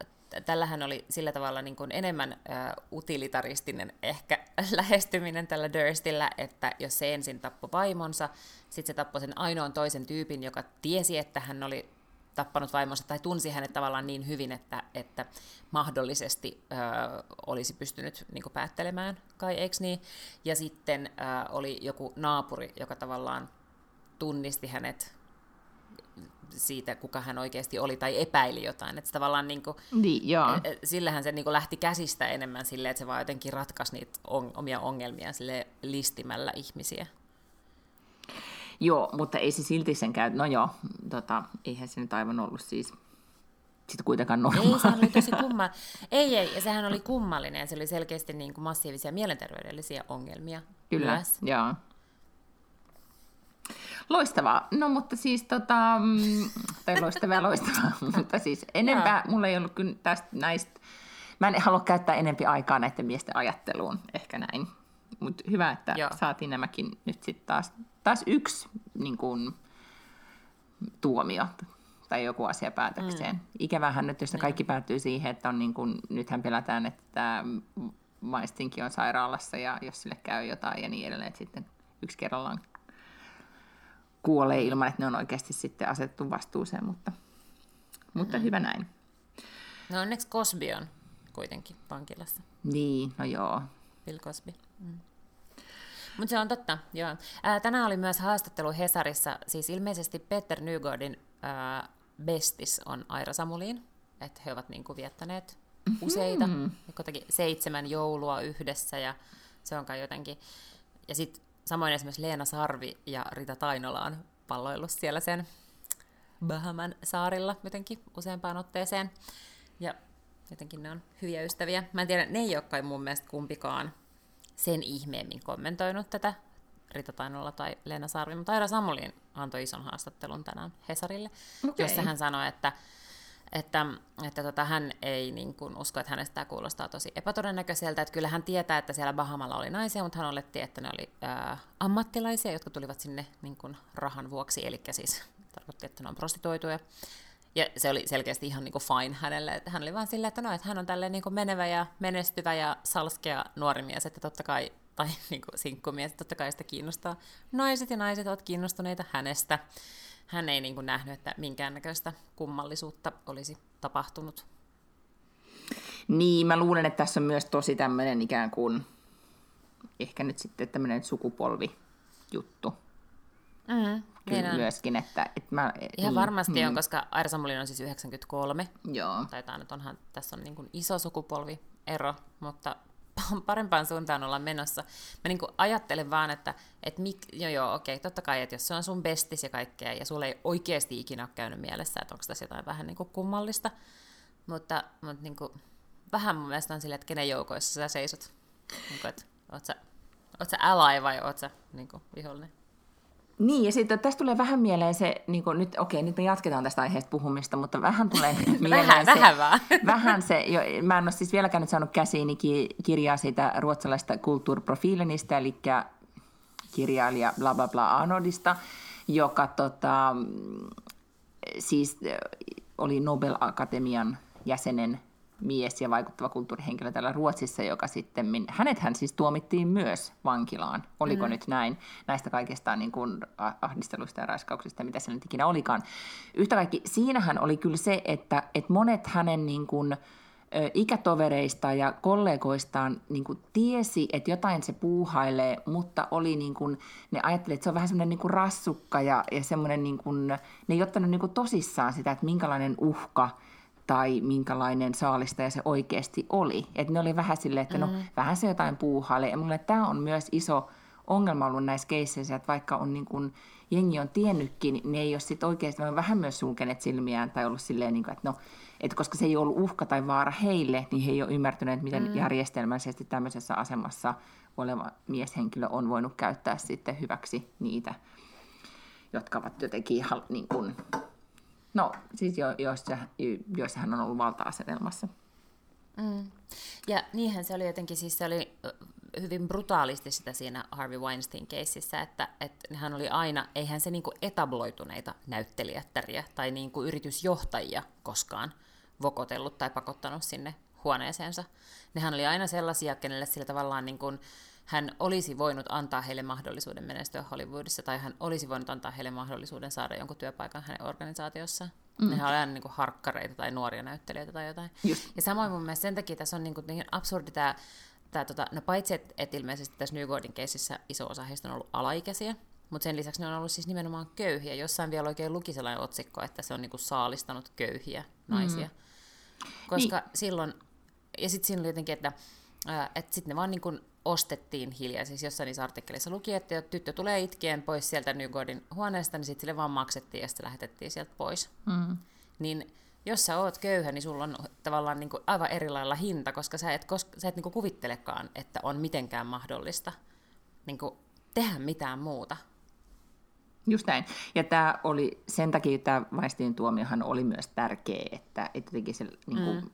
tällähän oli sillä tavalla niin kuin enemmän uh, utilitaristinen ehkä lähestyminen tällä Durstillä, että jos se ensin tappoi vaimonsa, sitten se tappoi sen ainoan toisen tyypin, joka tiesi, että hän oli tappanut vaimonsa tai tunsi hänet tavallaan niin hyvin, että, että mahdollisesti ö, olisi pystynyt niin kuin päättelemään, kai eikö niin? Ja sitten ö, oli joku naapuri, joka tavallaan tunnisti hänet siitä, kuka hän oikeasti oli, tai epäili jotain. Että tavallaan niin kuin, niin, joo. E, e, sillähän se niin kuin lähti käsistä enemmän silleen, että se vaan jotenkin ratkaisi niitä on, omia ongelmia sille listimällä ihmisiä. Joo, mutta ei se silti sen käy. No joo, tota, eihän se nyt aivan ollut siis sitten kuitenkaan normaali. Ei, sehän oli tosi kumma. Ei, ei, ja sehän oli kummallinen. Se oli selkeästi niin kuin massiivisia mielenterveydellisiä ongelmia. Kyllä, myös. joo. Loistavaa. No mutta siis tota, mm, tai loistavaa, loistavaa, mutta siis enempää, mulla ei ollut kyllä tästä näistä, mä en halua käyttää enempi aikaa näiden miesten ajatteluun, ehkä näin. Mutta hyvä, että Joo. saatiin nämäkin nyt sitten taas, taas yksi niin kun, tuomio tai joku asia päätökseen. Mm. Ikävähän nyt, jos ne kaikki päättyy siihen, että on niin kun, nythän pelätään, että maistinkin on sairaalassa ja jos sille käy jotain ja niin edelleen, että sitten yksi kerrallaan kuolee ilman, että ne on oikeasti sitten asettu vastuuseen, mutta, mutta mm-hmm. hyvä näin. No onneksi Cosby on kuitenkin vankilassa. Niin, no joo. Bill Cosby. Mm. Mutta se on totta, joo. Ää, tänään oli myös haastattelu Hesarissa, siis ilmeisesti Peter Nygårdin ää, bestis on Aira Samuliin, että he ovat niinku viettäneet useita, mm-hmm. seitsemän joulua yhdessä ja se on kai jotenkin. Ja sitten samoin esimerkiksi Leena Sarvi ja Rita Tainola on palloillut siellä sen Bahaman saarilla jotenkin useampaan otteeseen. Ja jotenkin ne on hyviä ystäviä. Mä en tiedä, ne ei ole kai mun mielestä kumpikaan sen ihmeemmin kommentoinut tätä Rita Tainola tai Leena Sarvi, mutta Aira Samulin antoi ison haastattelun tänään Hesarille, okay. jossa hän sanoi, että että, että tota, hän ei niin kuin, usko, että hänestä tämä kuulostaa tosi epätodennäköiseltä. Että kyllä hän tietää, että siellä Bahamalla oli naisia, mutta hän oletti, että ne oli ää, ammattilaisia, jotka tulivat sinne niin kuin, rahan vuoksi, eli siis tarkoitti, että ne on prostituoituja. Ja se oli selkeästi ihan niin kuin fine hänelle. Että hän oli vaan silleen, että no, että hän on tälleen niin kuin menevä ja menestyvä ja salskea nuori mies, että totta kai, tai niin kuin sinkkumies, totta kai sitä kiinnostaa. Naiset ja naiset ovat kiinnostuneita hänestä hän ei niin kuin nähnyt, että minkäännäköistä kummallisuutta olisi tapahtunut. Niin, mä luulen, että tässä on myös tosi tämmöinen ikään kuin, ehkä nyt sitten tämmöinen sukupolvijuttu. Mm, Kyllä niin myöskin, että, että mä... Ihan niin, varmasti niin. on, koska Aira Samulin on siis 93. Joo. Taitaa nyt onhan, tässä on niin kuin iso sukupolviero, mutta parempaan suuntaan olla menossa. Mä niin kuin ajattelen vaan, että et mik, joo joo, okei, totta kai, että jos se on sun bestis ja kaikkea, ja sulle ei oikeasti ikinä ole käynyt mielessä, että onko tässä jotain vähän niin kuin kummallista, mutta, mutta niin kuin, vähän mun mielestä on silleen, että kenen joukoissa sä seisot. Niin kuin, että oot sä, oot sä ally vai oot sä niin kuin, vihollinen? Niin, ja sitten tästä tulee vähän mieleen se, niin kuin nyt, okei, nyt me jatketaan tästä aiheesta puhumista, mutta vähän tulee mieleen vähän, se, vähän vaan. vähän se, jo, mä en ole siis vieläkään nyt saanut käsiini kirjaa siitä ruotsalaista kulttuurprofiilinista, eli kirjailija bla bla bla Arnoldista, joka tota, siis oli Nobel-akatemian jäsenen mies ja vaikuttava kulttuurihenkilö täällä Ruotsissa, joka sitten, hänethän siis tuomittiin myös vankilaan. Oliko mm. nyt näin näistä kaikista niin kuin ahdisteluista ja raiskauksista, mitä se nyt ikinä olikaan. Yhtä kaikki, siinähän oli kyllä se, että, että monet hänen niin kuin, ikätovereista ja kollegoistaan niin kuin tiesi, että jotain se puuhailee, mutta oli niin kuin, ne ajattelivat, että se on vähän semmoinen niin kuin rassukka ja, ja semmoinen, niin kuin, ne ei ottanut niin kuin tosissaan sitä, että minkälainen uhka – tai minkälainen saalistaja se oikeasti oli. Että ne oli vähän silleen, että no mm. vähän se jotain puuhailee. Ja mulle tämä on myös iso ongelma ollut näissä keisseissä, että vaikka on niin kuin, jengi on tiennytkin, niin ne ei ole sitten oikeasti, ne on vähän myös sulkeneet silmiään tai ollut silleen, niin kuin, että no, että koska se ei ollut uhka tai vaara heille, niin he ei ole ymmärtäneet, miten mm. järjestelmällisesti tämmöisessä asemassa oleva mieshenkilö on voinut käyttää sitten hyväksi niitä, jotka ovat jotenkin ihan niin kuin, No, siis jo, joissa, joissa hän on ollut valta-asetelmassa. Mm. Ja niinhän se oli jotenkin, siis se oli hyvin brutaalisti sitä siinä Harvey Weinstein-keississä, että, että hän oli aina, eihän se niinku etabloituneita näyttelijättäriä tai niinku yritysjohtajia koskaan vokotellut tai pakottanut sinne huoneeseensa. Nehän oli aina sellaisia, kenelle sillä tavallaan niin kuin, hän olisi voinut antaa heille mahdollisuuden menestyä Hollywoodissa, tai hän olisi voinut antaa heille mahdollisuuden saada jonkun työpaikan hänen organisaatiossaan. Mm. Nehän olivat aina niin kuin harkkareita tai nuoria näyttelijöitä tai jotain. Just. Ja samoin mun mielestä sen takia tässä on niin, kuin niin absurdi tämä, tämä tota, no paitsi että et ilmeisesti tässä Newgordin keississä iso osa heistä on ollut alaikäisiä, mutta sen lisäksi ne on ollut siis nimenomaan köyhiä. Jossain vielä oikein luki sellainen otsikko, että se on niin kuin saalistanut köyhiä naisia. Mm. Koska niin. silloin, ja sitten siinä oli jotenkin, että, että sitten ne vaan niin kuin ostettiin hiljaa. Siis jossain niissä artikkeleissa luki, että jos tyttö tulee itkien pois sieltä Newgordin huoneesta, niin sitten sille vaan maksettiin ja sitten lähetettiin sieltä pois. Mm. Niin jos sä oot köyhä, niin sulla on tavallaan niin kuin aivan eri lailla hinta, koska sä et, koska, sä et niin kuin kuvittelekaan, että on mitenkään mahdollista niin kuin tehdä mitään muuta. Just näin. Ja tämä oli, sen takia tämä Weistin tuomiohan oli myös tärkeä, että, että jotenkin se niin kuin, mm.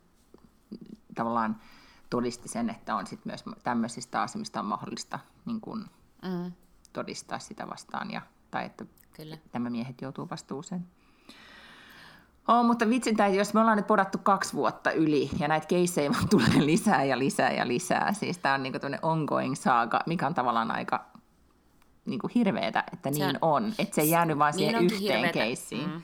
tavallaan todisti sen, että on sit myös tämmöisistä asemista on mahdollista niin kun, mm. todistaa sitä vastaan, ja, tai että Kyllä. tämä miehet joutuu vastuuseen. Oh, mutta vitsin, että jos me ollaan nyt podattu kaksi vuotta yli ja näitä keissejä vaan tulee lisää ja lisää ja lisää, siis tämä on niin ongoing saaga, mikä on tavallaan aika niin hirveetä, että Se niin on- on. Että se ei jäänyt vaan Niin siihen yhteen hirveetä. keissiin. Mm.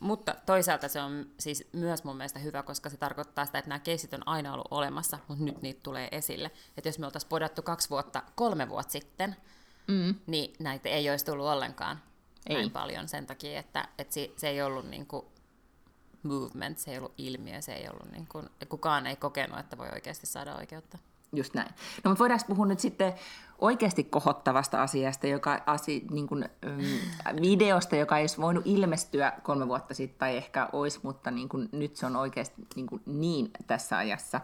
Mutta toisaalta se on siis myös mun mielestä hyvä, koska se tarkoittaa sitä, että nämä keisit on aina ollut olemassa, mutta nyt niitä tulee esille. Että jos me oltaisiin podattu kaksi vuotta, kolme vuotta sitten, mm. niin näitä ei olisi tullut ollenkaan ei. Näin paljon sen takia, että, että se, se ei ollut niin kuin movement, se ei ollut ilmiö, se ei ollut niin kuin, kukaan ei kokenut, että voi oikeasti saada oikeutta. Just näin. No mutta voidaanko puhua nyt sitten oikeasti kohottavasta asiasta, joka asi, niin kuin, mm, videosta, joka ei olisi voinut ilmestyä kolme vuotta sitten tai ehkä olisi, mutta niin kuin, nyt se on oikeasti niin, kuin niin tässä ajassa.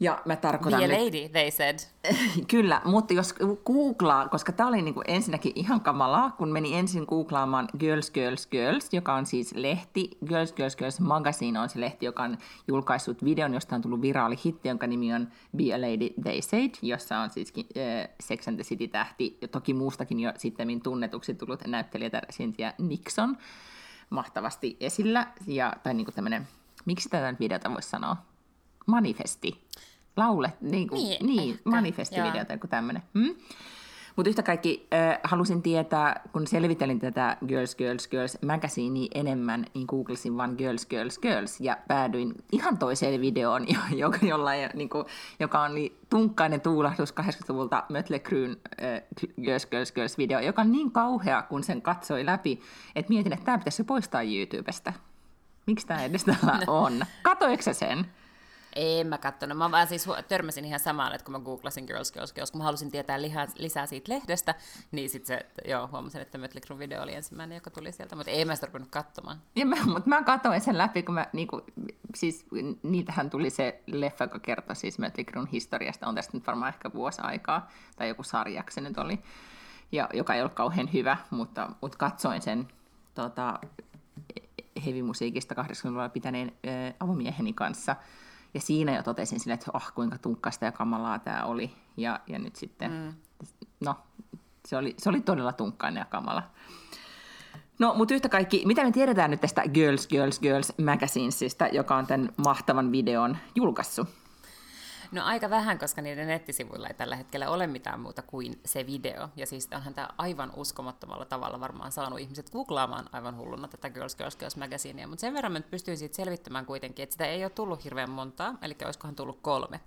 Ja mä tarkoitan Be a nyt, lady, they said. Kyllä, mutta jos googlaa, koska tämä oli niinku ensinnäkin ihan kamalaa, kun meni ensin googlaamaan Girls, Girls, Girls, joka on siis lehti. Girls, Girls, Girls Magazine on se lehti, joka on julkaissut videon, josta on tullut viraali hitti, jonka nimi on Be a Lady, They Said, jossa on siis äh, Sex and the City-tähti ja toki muustakin jo sitten tunnetuksi tullut näyttelijä Cynthia Nixon mahtavasti esillä. Ja, tai niinku tämmöinen, miksi tätä nyt videota voisi sanoa? Manifesti. Laule, niin, kuin, Niin, niin, ehkä, manifestivideo joo. tai joku tämmöinen. Hmm? Mutta yhtä kaikki äh, halusin tietää, kun selvitelin tätä Girls, Girls, Girls magazinea enemmän, niin googlesin vain Girls, Girls, Girls ja päädyin ihan toiseen videoon, jo- joka, jolla ei, niin kuin, joka on li- tunkkainen tuulahdus 80-luvulta Mötley Crüen äh, Girls, Girls, Girls video, joka on niin kauhea, kun sen katsoi läpi, että mietin, että tämä pitäisi poistaa YouTubesta. Miksi tämä edes täällä on? Katoiko sen? En mä kattonut. Mä vaan siis törmäsin ihan samaan, että kun mä googlasin Girls, Girls, Girls, kun mä halusin tietää liha- lisää siitä lehdestä, niin sit se, joo, huomasin, että Mötley Crüen video oli ensimmäinen, joka tuli sieltä, mutta ei mä sitä ruvennut katsomaan. Mä, mutta mä katsoin sen läpi, kun mä, niinku, siis niitähän tuli se leffa, joka kertoi siis Mötley Crüen historiasta, on tästä nyt varmaan ehkä vuosi aikaa, tai joku sarjaksi nyt oli, ja, joka ei ollut kauhean hyvä, mutta, mutta katsoin sen tota, hevimusiikista 80-luvulla pitäneen ää, avomieheni kanssa, ja siinä jo totesin sille, että ah, kuinka tunkkasta ja kamalaa tämä oli, ja, ja nyt sitten, mm. no, se oli, se oli todella tunkkainen ja kamala. No, mutta yhtä kaikki, mitä me tiedetään nyt tästä Girls, Girls, Girls magazinesista, joka on tämän mahtavan videon julkaissut? No aika vähän, koska niiden nettisivuilla ei tällä hetkellä ole mitään muuta kuin se video. Ja siis onhan tämä aivan uskomattomalla tavalla varmaan saanut ihmiset googlaamaan aivan hulluna tätä Girls, Girls, Girls magazinea. Mutta sen verran mä nyt pystyin siitä selvittämään kuitenkin, että sitä ei ole tullut hirveän montaa, eli olisikohan tullut kolme.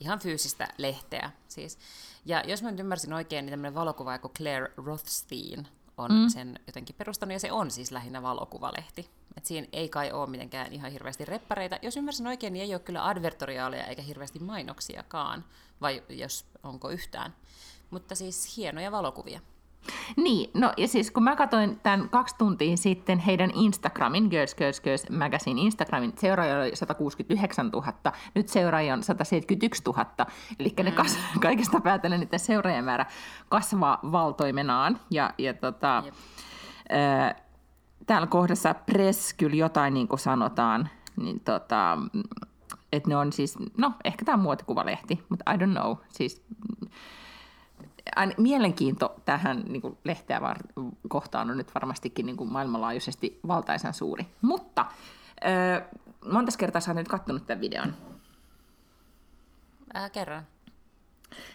Ihan fyysistä lehteä siis. Ja jos mä nyt ymmärsin oikein, niin tämmöinen valokuva kuin Claire Rothstein on mm. sen jotenkin perustanut, ja se on siis lähinnä valokuvalehti. Et siinä ei kai ole mitenkään ihan hirveästi reppareita. Jos ymmärsin oikein, niin ei ole kyllä advertoriaaleja eikä hirveästi mainoksiakaan, vai jos onko yhtään. Mutta siis hienoja valokuvia. Niin, no ja siis kun mä katsoin tämän kaksi tuntia sitten heidän Instagramin, Girls, Girls, Girls Magazine Instagramin, seuraajia oli 169 000, nyt seuraajia on 171 000, eli ne kas, kaikesta päätellen niiden seuraajamäärä kasvaa valtoimenaan, ja, ja tota, ää, täällä kohdassa press kyllä jotain niin kuin sanotaan, niin tota, että ne on siis, no ehkä tämä on muotikuvalehti, mutta I don't know, siis mielenkiinto tähän niin kuin lehteä var- kohtaan on nyt varmastikin niin kuin maailmanlaajuisesti valtaisan suuri. Mutta öö, monta kertaa sä nyt kattonut tämän videon? Äh, kerran.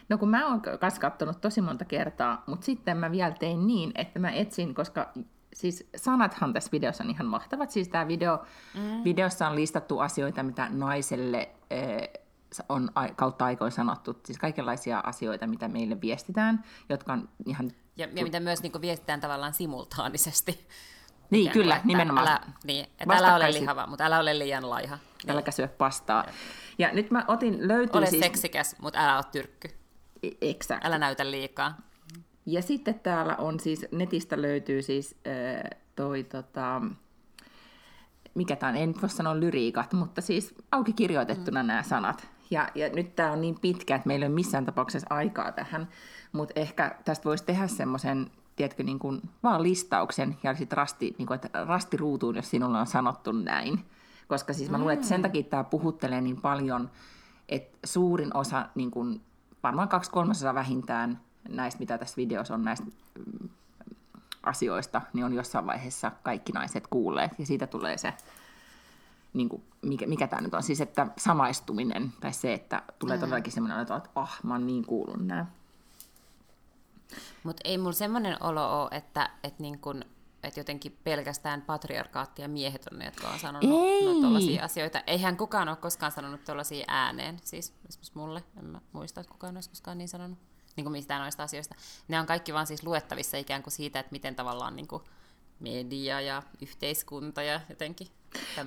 No kun mä oon myös kattonut tosi monta kertaa, mutta sitten mä vielä tein niin, että mä etsin, koska siis sanathan tässä videossa on ihan mahtavat. Siis tämä video, mm. videossa on listattu asioita, mitä naiselle eh, on kautta aikoin sanottu. Siis kaikenlaisia asioita, mitä meille viestitään, jotka on ihan... Ja, ja mitä myös niin viestitään tavallaan simultaanisesti. Niin, Ikään kyllä, että nimenomaan. Älä, niin, että älä ole lihava, mutta älä ole liian laiha. Niin. Äläkä syö pastaa. Ja nyt mä otin, löytyy Ole siis... seksikäs, mutta älä ole tyrkky. Exact. Älä näytä liikaa. Ja sitten täällä on siis, netistä löytyy siis äh, toi tota, mikä tämä on, en nyt voi sanoa lyriikat, mutta siis auki kirjoitettuna mm. nämä sanat. Ja, ja nyt tämä on niin pitkä, että meillä ei ole missään tapauksessa aikaa tähän, mutta ehkä tästä voisi tehdä semmoisen, tiedätkö, niin kuin vaan listauksen ja sitten rasti, niin kuin, että rasti ruutuun, jos sinulle on sanottu näin. Koska siis mä luulen, että sen takia tämä puhuttelee niin paljon, että suurin osa, niin kuin, varmaan kaksi kolmasosaa vähintään näistä, mitä tässä videossa on, näistä mm, asioista, niin on jossain vaiheessa kaikki naiset kuulleet. Ja siitä tulee se, niin kuin, mikä, mikä tämä nyt on, siis että samaistuminen, tai se, että tulee mm. todellakin semmoinen, että ah, mä oon niin kuullut nämä. Mutta ei mulla semmoinen olo ole, että, että, niin kun, että jotenkin pelkästään patriarkaatti ja miehet on ne, jotka on sanonut Ei. tuollaisia asioita. Eihän kukaan ole koskaan sanonut tuollaisia ääneen. Siis esimerkiksi mulle, en mä muista, että kukaan olisi koskaan niin sanonut. Niin kuin mistään noista asioista. Ne on kaikki vaan siis luettavissa ikään kuin siitä, että miten tavallaan niin kuin media ja yhteiskunta ja jotenkin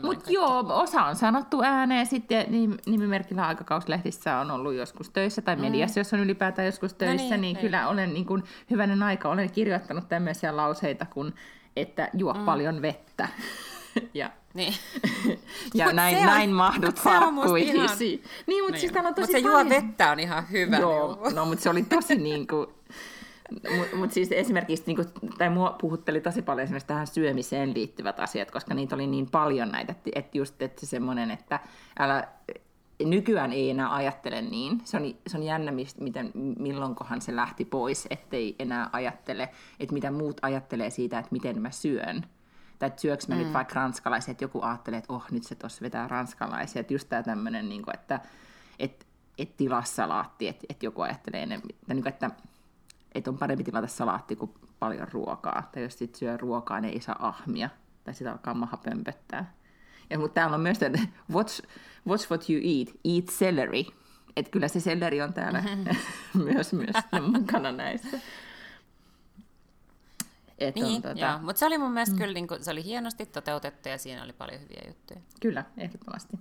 Mutta joo, osa on sanottu ääneen sitten, nim- nimimerkillä aikakauslehdissä on ollut joskus töissä, tai mediassa, jos on ylipäätään joskus töissä, niin, niin, niin niin. kyllä olen niin kuin, hyvänen aika, olen kirjoittanut tämmöisiä lauseita kuin, että juo mm. paljon vettä. ja Niin. ja Mut näin, se on- näin mahdut mut se farkkuihisi. Niin, mutta siis täällä on Mut tosi se juo paljon... vettä on ihan hyvä. Joo, neuvo. no mutta se oli tosi niin kuin... Mutta mut siis esimerkiksi, niin kuin, tai mua puhutteli tosi paljon esimerkiksi tähän syömiseen liittyvät asiat, koska niitä oli niin paljon näitä, että, että just että semmoinen, että älä, nykyään ei enää ajattele niin. Se on, se on jännä, miten, milloinkohan se lähti pois, ettei enää ajattele, että mitä muut ajattelee siitä, että miten mä syön. Tai että syöks mä mm. nyt vaikka ranskalaisia, että joku ajattelee, että oh, nyt se tuossa vetää ranskalaisia. Että just tämä tämmöinen, niin että, että, että tilaa salaatti, että, että joku ajattelee enemmän, tai niin kuin, että, että on parempi tilata salaatti kuin paljon ruokaa. Tai jos sit syö ruokaa, niin ei saa ahmia. Tai sitä alkaa maha pömpöttää. Ja, mutta täällä on myös, että watch, watch what you eat, eat celery. Että kyllä se selleri on täällä myös, myös mukana näissä. Et on, Niin, tota, joo. Mutta se oli mun mielestä mm. kyllä, niin kuin, se oli hienosti toteutettu ja siinä oli paljon hyviä juttuja. Kyllä, ehdottomasti.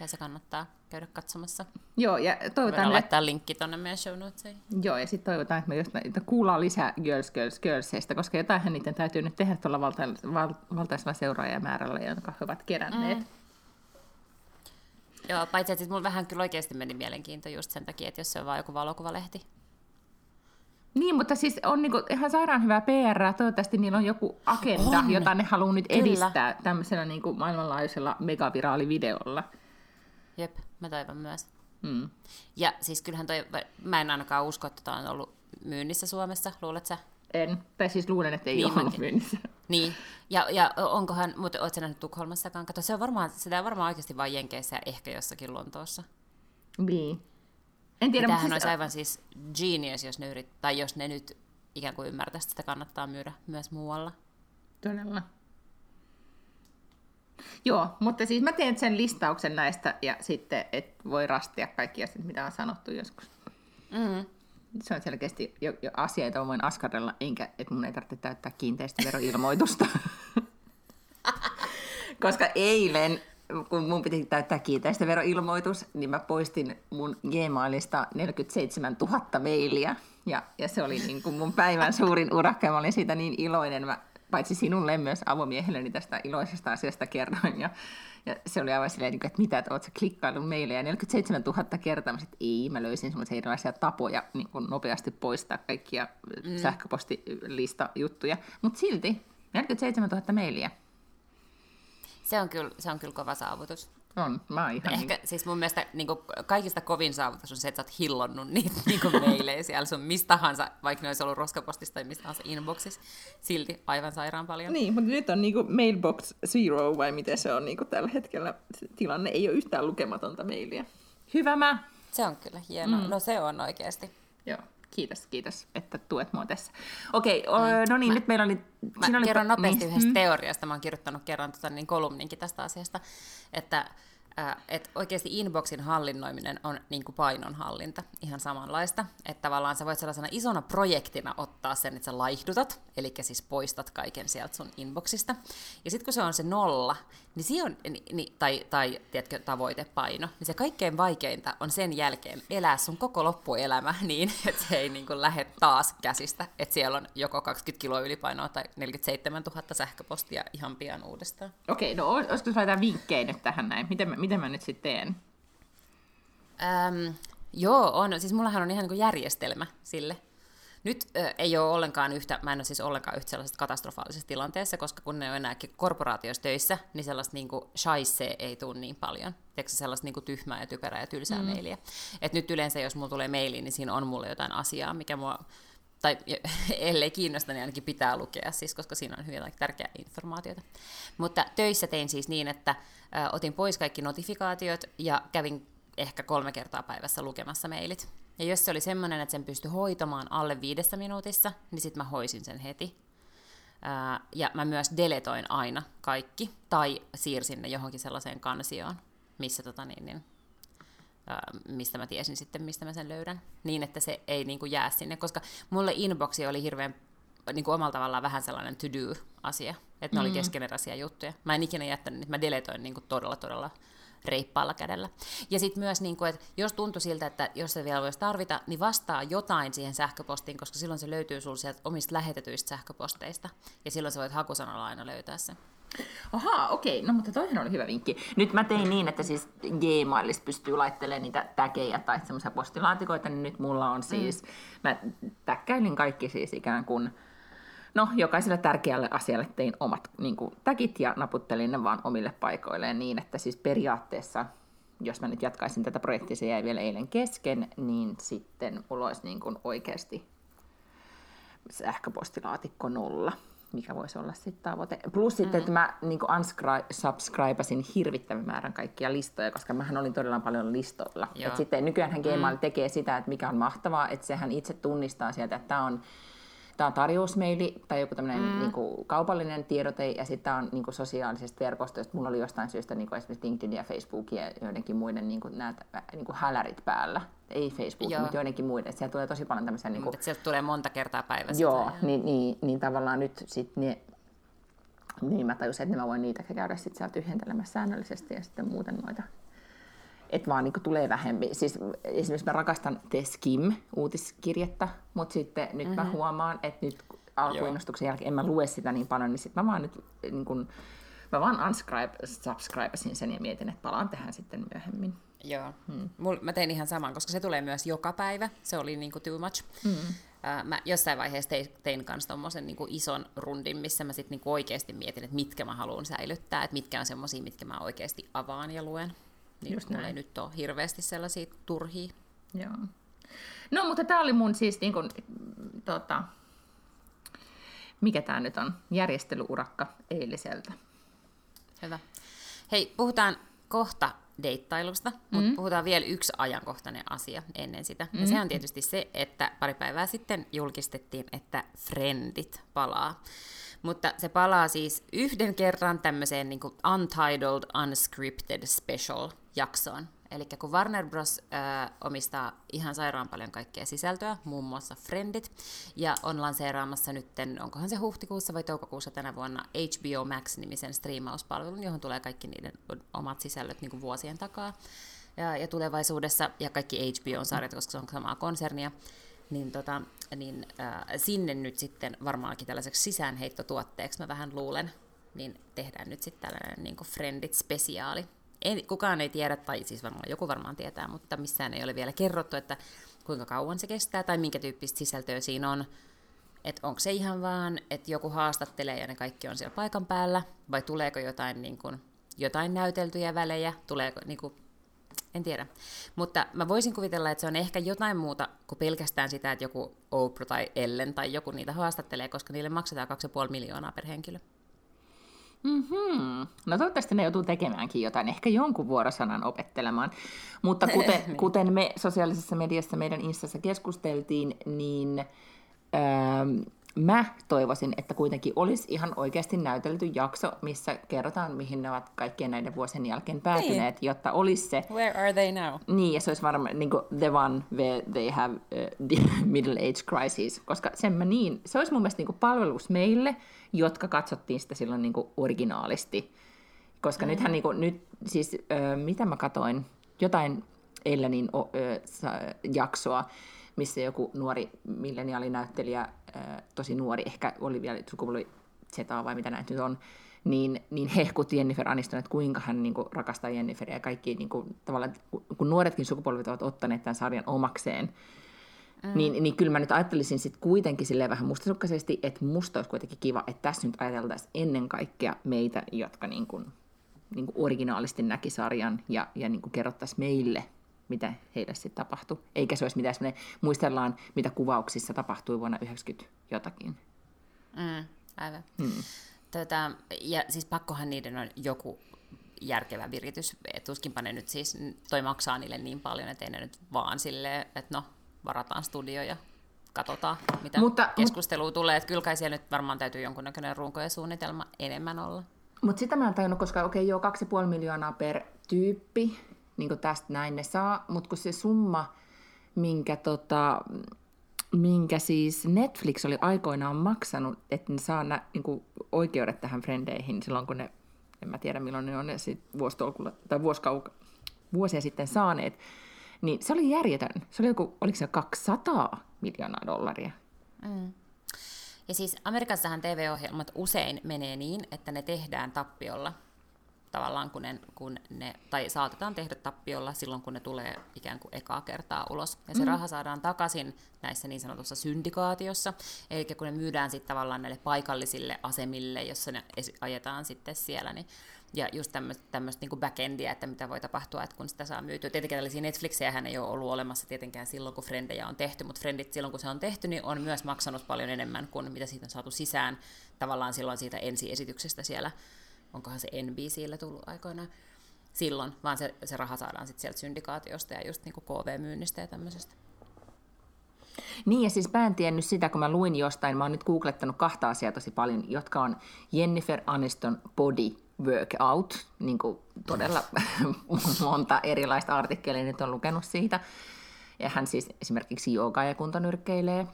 Kai se kannattaa käydä katsomassa. Joo, ja Voidaan toivotaan, että, laittaa linkki tonne meidän show notesiin. joo, ja sitten toivotaan, että me just näitä kuullaan lisää Girls, Girls, Girlsista, koska jotainhan niiden täytyy nyt tehdä tuolla valta, val, valtaisella seuraajamäärällä, jonka he ovat keränneet. Mm. Joo, paitsi että mulla vähän kyllä oikeasti meni mielenkiinto just sen takia, että jos se on vaan joku valokuvalehti. Niin, mutta siis on niinku ihan sairaan hyvää PR. Toivottavasti niillä on joku agenda, On. jota ne haluaa nyt Kyllä. edistää tämmöisellä niinku maailmanlaajuisella megaviraalivideolla. Jep, mä toivon myös. Mm. Ja siis kyllähän toi, mä en ainakaan usko, että tota on ollut myynnissä Suomessa, luulet sä? En. Tai siis luulen, että ei Niin niin, ole ollut myynnissä. Niin, ja, ja onkohan, mutta ootko sä nähnyt Tukholmassakaan? Kato, se on varmaan, sitä on varmaan oikeasti vain Jenkeissä ja ehkä jossakin Lontoossa. Niin. En tiedä, tämähän mutta olisi siis, aivan siis genius, jos ne, yrit, tai jos ne nyt ikään kuin ymmärtäisi, että sitä kannattaa myydä myös muualla. Todella. Joo, mutta siis mä teen sen listauksen näistä ja sitten, että voi rastia kaikki asiat, mitä on sanottu joskus. Mm. Se on selkeästi jo, jo asia, jota voin askarrella, enkä, että mun ei tarvitse täyttää kiinteistöveroilmoitusta. Koska eilen, kun mun piti täyttää kiinteistöveroilmoitus, niin mä poistin mun Gmailista 47 000 mailia. Ja, ja se oli niin kuin mun päivän suurin urakka, ja mä olin siitä niin iloinen. Mä, paitsi sinulle myös avomiehelleni tästä iloisesta asiasta kerroin. Ja, ja se oli aivan silleen, niin että mitä, että oot sä klikkaillut meille. 47 000 kertaa. Mä sit, ei, mä löysin semmoisia erilaisia tapoja niin kuin nopeasti poistaa kaikkia mm. sähköpostilista juttuja. Mutta silti 47 000 mailia. Se on, kyllä, se on kyllä kova saavutus. On, mä oon ihan... Ehkä siis mun mielestä niin kuin, kaikista kovin saavutus on se, että sä oot hillonnut niitä niin kuin meilejä siellä sun mistä tahansa, vaikka ne olisi ollut roskapostissa tai mistä tahansa inboxissa, silti aivan sairaan paljon. Niin, mutta nyt on niinku mailbox zero, vai miten se on niinku tällä hetkellä. Se tilanne ei ole yhtään lukematonta mailia. Hyvä mä. Se on kyllä hienoa. Mm. No se on oikeasti. Joo, kiitos, kiitos, että tuet mua tässä. Okei, mm. no niin, mä, nyt meillä oli... Mä siinä oli kerron nopeasti niin, yhdestä teoriasta. Mä oon kirjoittanut kerran tota, niin kolumninkin tästä asiasta, että äh, et oikeasti inboxin hallinnoiminen on niin kuin painonhallinta, ihan samanlaista. Että tavallaan sä voit sellaisena isona projektina ottaa sen, että sä laihdutat, eli siis poistat kaiken sieltä sun inboxista. Ja sitten kun se on se nolla, niin siinä on, ni, tai, tai tiedätkö, tavoitepaino, niin se kaikkein vaikeinta on sen jälkeen elää sun koko loppuelämä niin, että se ei niin kuin lähde taas käsistä, että siellä on joko 20 kiloa ylipainoa tai 47 000 sähköpostia ihan pian uudestaan. Okei, no olisiko sulla jotain vinkkejä nyt tähän näin? Miten mä, miten mä nyt sitten teen? Öm, joo, on. Siis mullahan on ihan niin kuin järjestelmä sille. Nyt ö, ei ole ollenkaan yhtä, mä en ole siis ollenkaan yhtä sellaisessa katastrofaalisessa tilanteessa, koska kun ne on enääkin korporaatioissa töissä, niin sellaista niin kuin shaisee ei tule niin paljon. Tiedätkö sellaista niin kuin tyhmää ja typerää ja tylsää mm. mailia. Et nyt yleensä, jos mulla tulee maili, niin siinä on mulle jotain asiaa, mikä mua tai ellei kiinnosta, niin ainakin pitää lukea, siis, koska siinä on hyvin tärkeää informaatiota. Mutta töissä tein siis niin, että ö, otin pois kaikki notifikaatiot ja kävin ehkä kolme kertaa päivässä lukemassa mailit. Ja jos se oli semmoinen, että sen pystyi hoitamaan alle viidessä minuutissa, niin sitten mä hoisin sen heti. Ää, ja mä myös deletoin aina kaikki, tai siirsin ne johonkin sellaiseen kansioon, missä tota niin, niin, ää, mistä mä tiesin sitten, mistä mä sen löydän, niin että se ei niin kuin jää sinne, koska mulle inboxi oli hirveän niin kuin omalla tavallaan vähän sellainen to-do-asia, että ne mm. oli keskeneräisiä juttuja. Mä en ikinä jättänyt, että mä deletoin niin kuin todella, todella reippaalla kädellä. Ja sitten myös, niin kuin, että jos tuntui siltä, että jos se vielä voisi tarvita, niin vastaa jotain siihen sähköpostiin, koska silloin se löytyy sinulle sieltä omista lähetetyistä sähköposteista. Ja silloin sä voit hakusanalla aina löytää sen. Ahaa, okei. No mutta toihan oli hyvä vinkki. Nyt mä tein niin, että siis Gmailista pystyy laittelemaan niitä täkejä tai semmoisia postilaatikoita, niin nyt mulla on siis, mm. mä täkkäilin kaikki siis ikään kuin No, jokaiselle tärkeälle asialle tein omat niin kuin, täkit ja naputtelin ne vaan omille paikoilleen niin, että siis periaatteessa, jos mä nyt jatkaisin tätä projektia, se jäi vielä eilen kesken, niin sitten mulla olisi niin kuin oikeasti sähköpostilaatikko nolla, mikä voisi olla sitten tavoite. Plus mm-hmm. sitten, että mä niin unsubscribasin hirvittävän määrän kaikkia listoja, koska mähän olin todella paljon listoilla. Et sitten nykyään Gmail mm. tekee sitä, että mikä on mahtavaa, että sehän itse tunnistaa sieltä, että tämä on tämä on tarjousmeili tai joku tämmöinen mm. niin kuin, kaupallinen tiedote, ja sitten tämä on niin kuin, sosiaalisesta verkostosta. Mulla oli jostain syystä niin kuin, esimerkiksi LinkedIn ja Facebook ja joidenkin muiden niin kuin, nämä, niin kuin hälärit päällä. Ei Facebook, Joo. mutta joidenkin muiden. Siellä tulee tosi paljon tämmöisiä... Niin kuin, sieltä tulee monta kertaa päivässä. Joo, niin, niin, niin, tavallaan nyt sitten ne niin mä tajusin, että mä voin niitä käydä sitten siellä tyhjentelemässä säännöllisesti ja sitten muuten noita että vaan niin tulee vähempi. Siis esimerkiksi mä rakastan The Skim-uutiskirjettä, mutta sitten nyt mm-hmm. mä mhm. huomaan, että nyt alkuinnostuksen jälkeen en mä lue sitä niin paljon, niin sitten mä vaan nyt niin kun, mä vaan unscribe, subscribesin sen ja mietin, että palaan tähän sitten myöhemmin. Joo, hmm. Mul, mä tein ihan saman, koska se tulee myös joka päivä, se oli niin kuin too much. Hmm. Mä jossain vaiheessa tein, tein kanssa tommosen niin ison rundin, missä mä sitten niin oikeasti mietin, että mitkä mä haluan säilyttää, että mitkä on semmosia, mitkä mä oikeasti avaan ja luen. Niin Just näin. ei nyt ole hirveästi sellaisia turhia. Joo. No, mutta tämä oli mun siis niin kun, tota, mikä tämä nyt on, järjestelyurakka eiliseltä. Hyvä. Hei, puhutaan kohta deittailusta, mm-hmm. mutta puhutaan vielä yksi ajankohtainen asia ennen sitä. Mm-hmm. Ja se on tietysti se, että pari päivää sitten julkistettiin, että Friendit palaa. Mutta se palaa siis yhden kerran tämmöiseen niin kuin Untitled Unscripted Special jaksoon. Eli kun Warner Bros. Äh, omistaa ihan sairaan paljon kaikkea sisältöä, muun muassa Friendit, ja on lanseeraamassa nyt, onkohan se huhtikuussa vai toukokuussa tänä vuonna, HBO Max-nimisen striimauspalvelun, johon tulee kaikki niiden omat sisällöt niin kuin vuosien takaa. Ja, ja tulevaisuudessa, ja kaikki HBO-sarjat, koska se on samaa konsernia, niin, tota, niin äh, sinne nyt sitten varmaankin tällaiseksi sisäänheittotuotteeksi, mä vähän luulen, niin tehdään nyt sitten tällainen niin Friendit-spesiaali. Ei, kukaan ei tiedä, tai siis varmaan joku varmaan tietää, mutta missään ei ole vielä kerrottu, että kuinka kauan se kestää tai minkä tyyppistä sisältöä siinä on. Että onko se ihan vaan, että joku haastattelee ja ne kaikki on siellä paikan päällä, vai tuleeko jotain, niin kuin, jotain näyteltyjä välejä, tuleeko niin kuin, en tiedä. Mutta mä voisin kuvitella, että se on ehkä jotain muuta kuin pelkästään sitä, että joku Oprah tai Ellen tai joku niitä haastattelee, koska niille maksetaan 2,5 miljoonaa per henkilö. Mm-hmm. No toivottavasti ne joutuu tekemäänkin jotain, ehkä jonkun vuorosanan opettelemaan. Mutta kuten, niin. kuten me sosiaalisessa mediassa meidän Instassa keskusteltiin, niin... Ähm, mä toivoisin, että kuitenkin olisi ihan oikeasti näytelty jakso, missä kerrotaan, mihin ne ovat kaikkien näiden vuosien jälkeen päätyneet, niin. jotta olisi se... Where are they now? Niin, ja se olisi varmaan niin the one where they have uh, the middle age crisis, koska sen mä niin, se olisi mun mielestä niin palvelus meille, jotka katsottiin sitä silloin niin originaalisti. Koska mm. nythän niin kuin, nyt, siis uh, mitä mä katoin, jotain Ellenin uh, jaksoa, missä joku nuori milleniaalinäyttelijä, tosi nuori, ehkä oli vielä sukupuoli Zetaa vai mitä näitä nyt on, niin, niin hehkutti Jennifer Aniston, että kuinka hän niin kuin, rakastaa Jenniferia ja kaikki, niin kuin, tavallaan, kun nuoretkin sukupolvet ovat ottaneet tämän sarjan omakseen, Mm. Niin, niin kyllä mä nyt ajattelisin sit kuitenkin silleen vähän mustasukkaisesti, että musta olisi kuitenkin kiva, että tässä nyt ajateltaisiin ennen kaikkea meitä, jotka niin kuin, niin kuin originaalisti näki sarjan ja, ja niin kuin kerrottaisiin meille mitä heille sitten tapahtui. Eikä se olisi mitään semmoinen, muistellaan, mitä kuvauksissa tapahtui vuonna 90 jotakin. Mm, aivan. Mm. Tota, ja siis pakkohan niiden on joku järkevä viritys. Tuskinpa ne nyt siis, toi maksaa niille niin paljon, että ei ne nyt vaan silleen, että no, varataan studio ja katsotaan, mitä mutta, keskustelua mut, tulee. Että kyllä kai siellä nyt varmaan täytyy jonkunnäköinen runko ja suunnitelma enemmän olla. Mutta sitä mä en tajunnut, koska okei, okay, joo, 2,5 miljoonaa per tyyppi, niin tästä näin ne saa, mutta kun se summa, minkä, tota, minkä siis Netflix oli aikoinaan maksanut, että ne saa nä, niin kuin oikeudet tähän frendeihin silloin, kun ne, en mä tiedä milloin ne on ne sit vuositolkulla, tai vuosikauka, vuosia sitten saaneet, niin se oli järjetön. Se oli joku, oliko se 200 miljoonaa dollaria? Mm. Ja siis Amerikassahan TV-ohjelmat usein menee niin, että ne tehdään tappiolla tavallaan, kun ne, kun ne, tai saatetaan tehdä tappiolla silloin, kun ne tulee ikään kuin ekaa kertaa ulos. Ja se mm. raha saadaan takaisin näissä niin sanotussa syndikaatiossa, eli kun ne myydään sitten tavallaan näille paikallisille asemille, jossa ne ajetaan sitten siellä, niin ja just tämmöistä niin backendia, että mitä voi tapahtua, että kun sitä saa myytyä. Tietenkin tällaisia Netflixejä hän ei ole ollut olemassa tietenkään silloin, kun Frendejä on tehty, mutta Frendit silloin, kun se on tehty, niin on myös maksanut paljon enemmän kuin mitä siitä on saatu sisään tavallaan silloin siitä ensiesityksestä siellä, onkohan se NBCllä tullut aikoinaan silloin, vaan se, se raha saadaan sitten sieltä syndikaatiosta ja just niin kuin KV-myynnistä ja tämmöisestä. Niin, ja siis mä en tiennyt sitä, kun mä luin jostain, mä oon nyt googlettanut kahta asiaa tosi paljon, jotka on Jennifer Aniston body workout, niin kuin todella monta erilaista artikkelia nyt on lukenut siitä. Ja hän siis esimerkiksi joogaa ja kuntonyrkkeilee,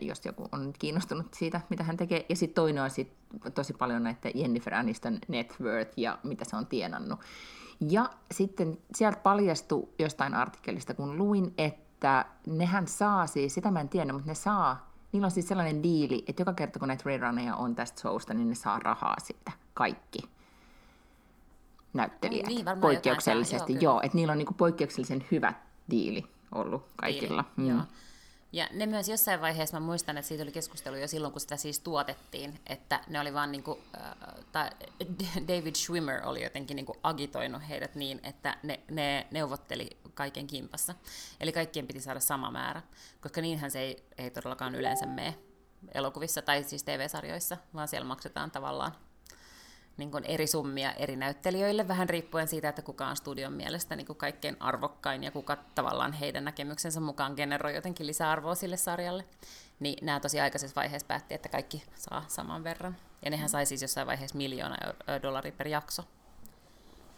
jos joku on kiinnostunut siitä, mitä hän tekee. Ja sitten toinen on sit tosi paljon näitä Jennifer Aniston net worth ja mitä se on tienannut. Ja sitten sieltä paljastui jostain artikkelista, kun luin, että nehän saa siis, sitä mä en tiedä, mutta ne saa, niillä on siis sellainen diili, että joka kerta kun näitä rerunneja on tästä showsta, niin ne saa rahaa siitä, kaikki näyttelijät niin, poikkeuksellisesti. Jotain, joo, joo että niillä on niinku poikkeuksellisen hyvä diili ollut kaikilla. Diili, mm. joo. Ja ne myös jossain vaiheessa, mä muistan, että siitä oli keskustelu jo silloin, kun sitä siis tuotettiin, että ne oli vaan niin kuin, äh, David Schwimmer oli jotenkin niin kuin agitoinut heidät niin, että ne, ne neuvotteli kaiken kimpassa. Eli kaikkien piti saada sama määrä, koska niinhän se ei, ei todellakaan yleensä mene elokuvissa tai siis TV-sarjoissa, vaan siellä maksetaan tavallaan niin kuin eri summia eri näyttelijöille, vähän riippuen siitä, että kuka on studion mielestä niin kuin kaikkein arvokkain ja kuka tavallaan heidän näkemyksensä mukaan generoi jotenkin lisäarvoa sille sarjalle. Niin nämä tosi aikaisessa vaiheessa päätti, että kaikki saa saman verran. Ja nehän sai siis jossain vaiheessa miljoona dollaria per jakso.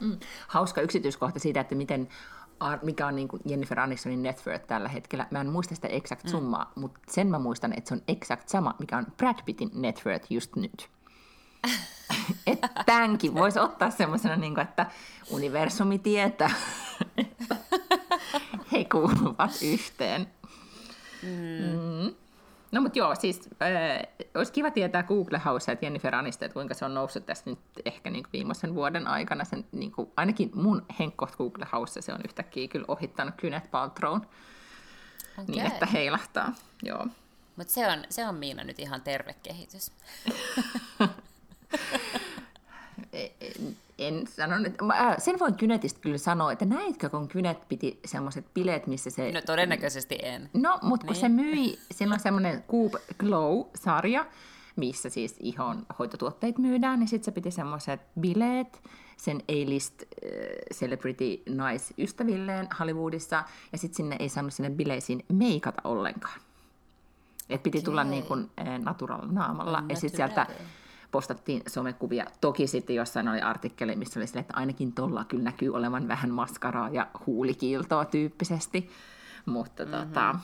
Mm. Hauska yksityiskohta siitä, että miten mikä on niin kuin Jennifer Anistonin net worth tällä hetkellä. Mä en muista sitä exact mm. summaa, mm. mutta sen mä muistan, että se on exact sama, mikä on Brad Pittin net worth just nyt. että tämänkin voisi ottaa semmoisena, niin että universumi tietää, että he kuuluvat yhteen. Mm. Mm. No mutta joo, siis äh, olisi kiva tietää Google House, että Jennifer Aniston, että kuinka se on noussut tässä nyt ehkä niin viimeisen vuoden aikana. Sen, niin kuin, ainakin mun henkkoht Google House, se on yhtäkkiä kyllä ohittanut Kynet Paltrown. Okay. Niin, että heilahtaa. Joo. Mutta se on, se on Miina nyt ihan terve kehitys. en, en sanonut, äh, sen voin Kynetistä kyllä sanoa, että näitkö, kun Kynet piti semmoiset bileet, missä se... No todennäköisesti en. No, mutta kun niin. se myi, siinä on semmoinen Coop Glow-sarja, missä siis ihon hoitotuotteet myydään, niin sitten se piti semmoiset bileet sen A-list äh, celebrity naisystävilleen Hollywoodissa, ja sitten sinne ei saanut sinne bileisiin meikata ollenkaan. Et piti tulla niin kuin äh, natural naamalla, ja sitten sieltä postattiin somekuvia. Toki sitten jossain oli artikkeli, missä oli sille, että ainakin tuolla kyllä näkyy olevan vähän maskaraa ja huulikiiltoa tyyppisesti. Mutta mm-hmm. tota,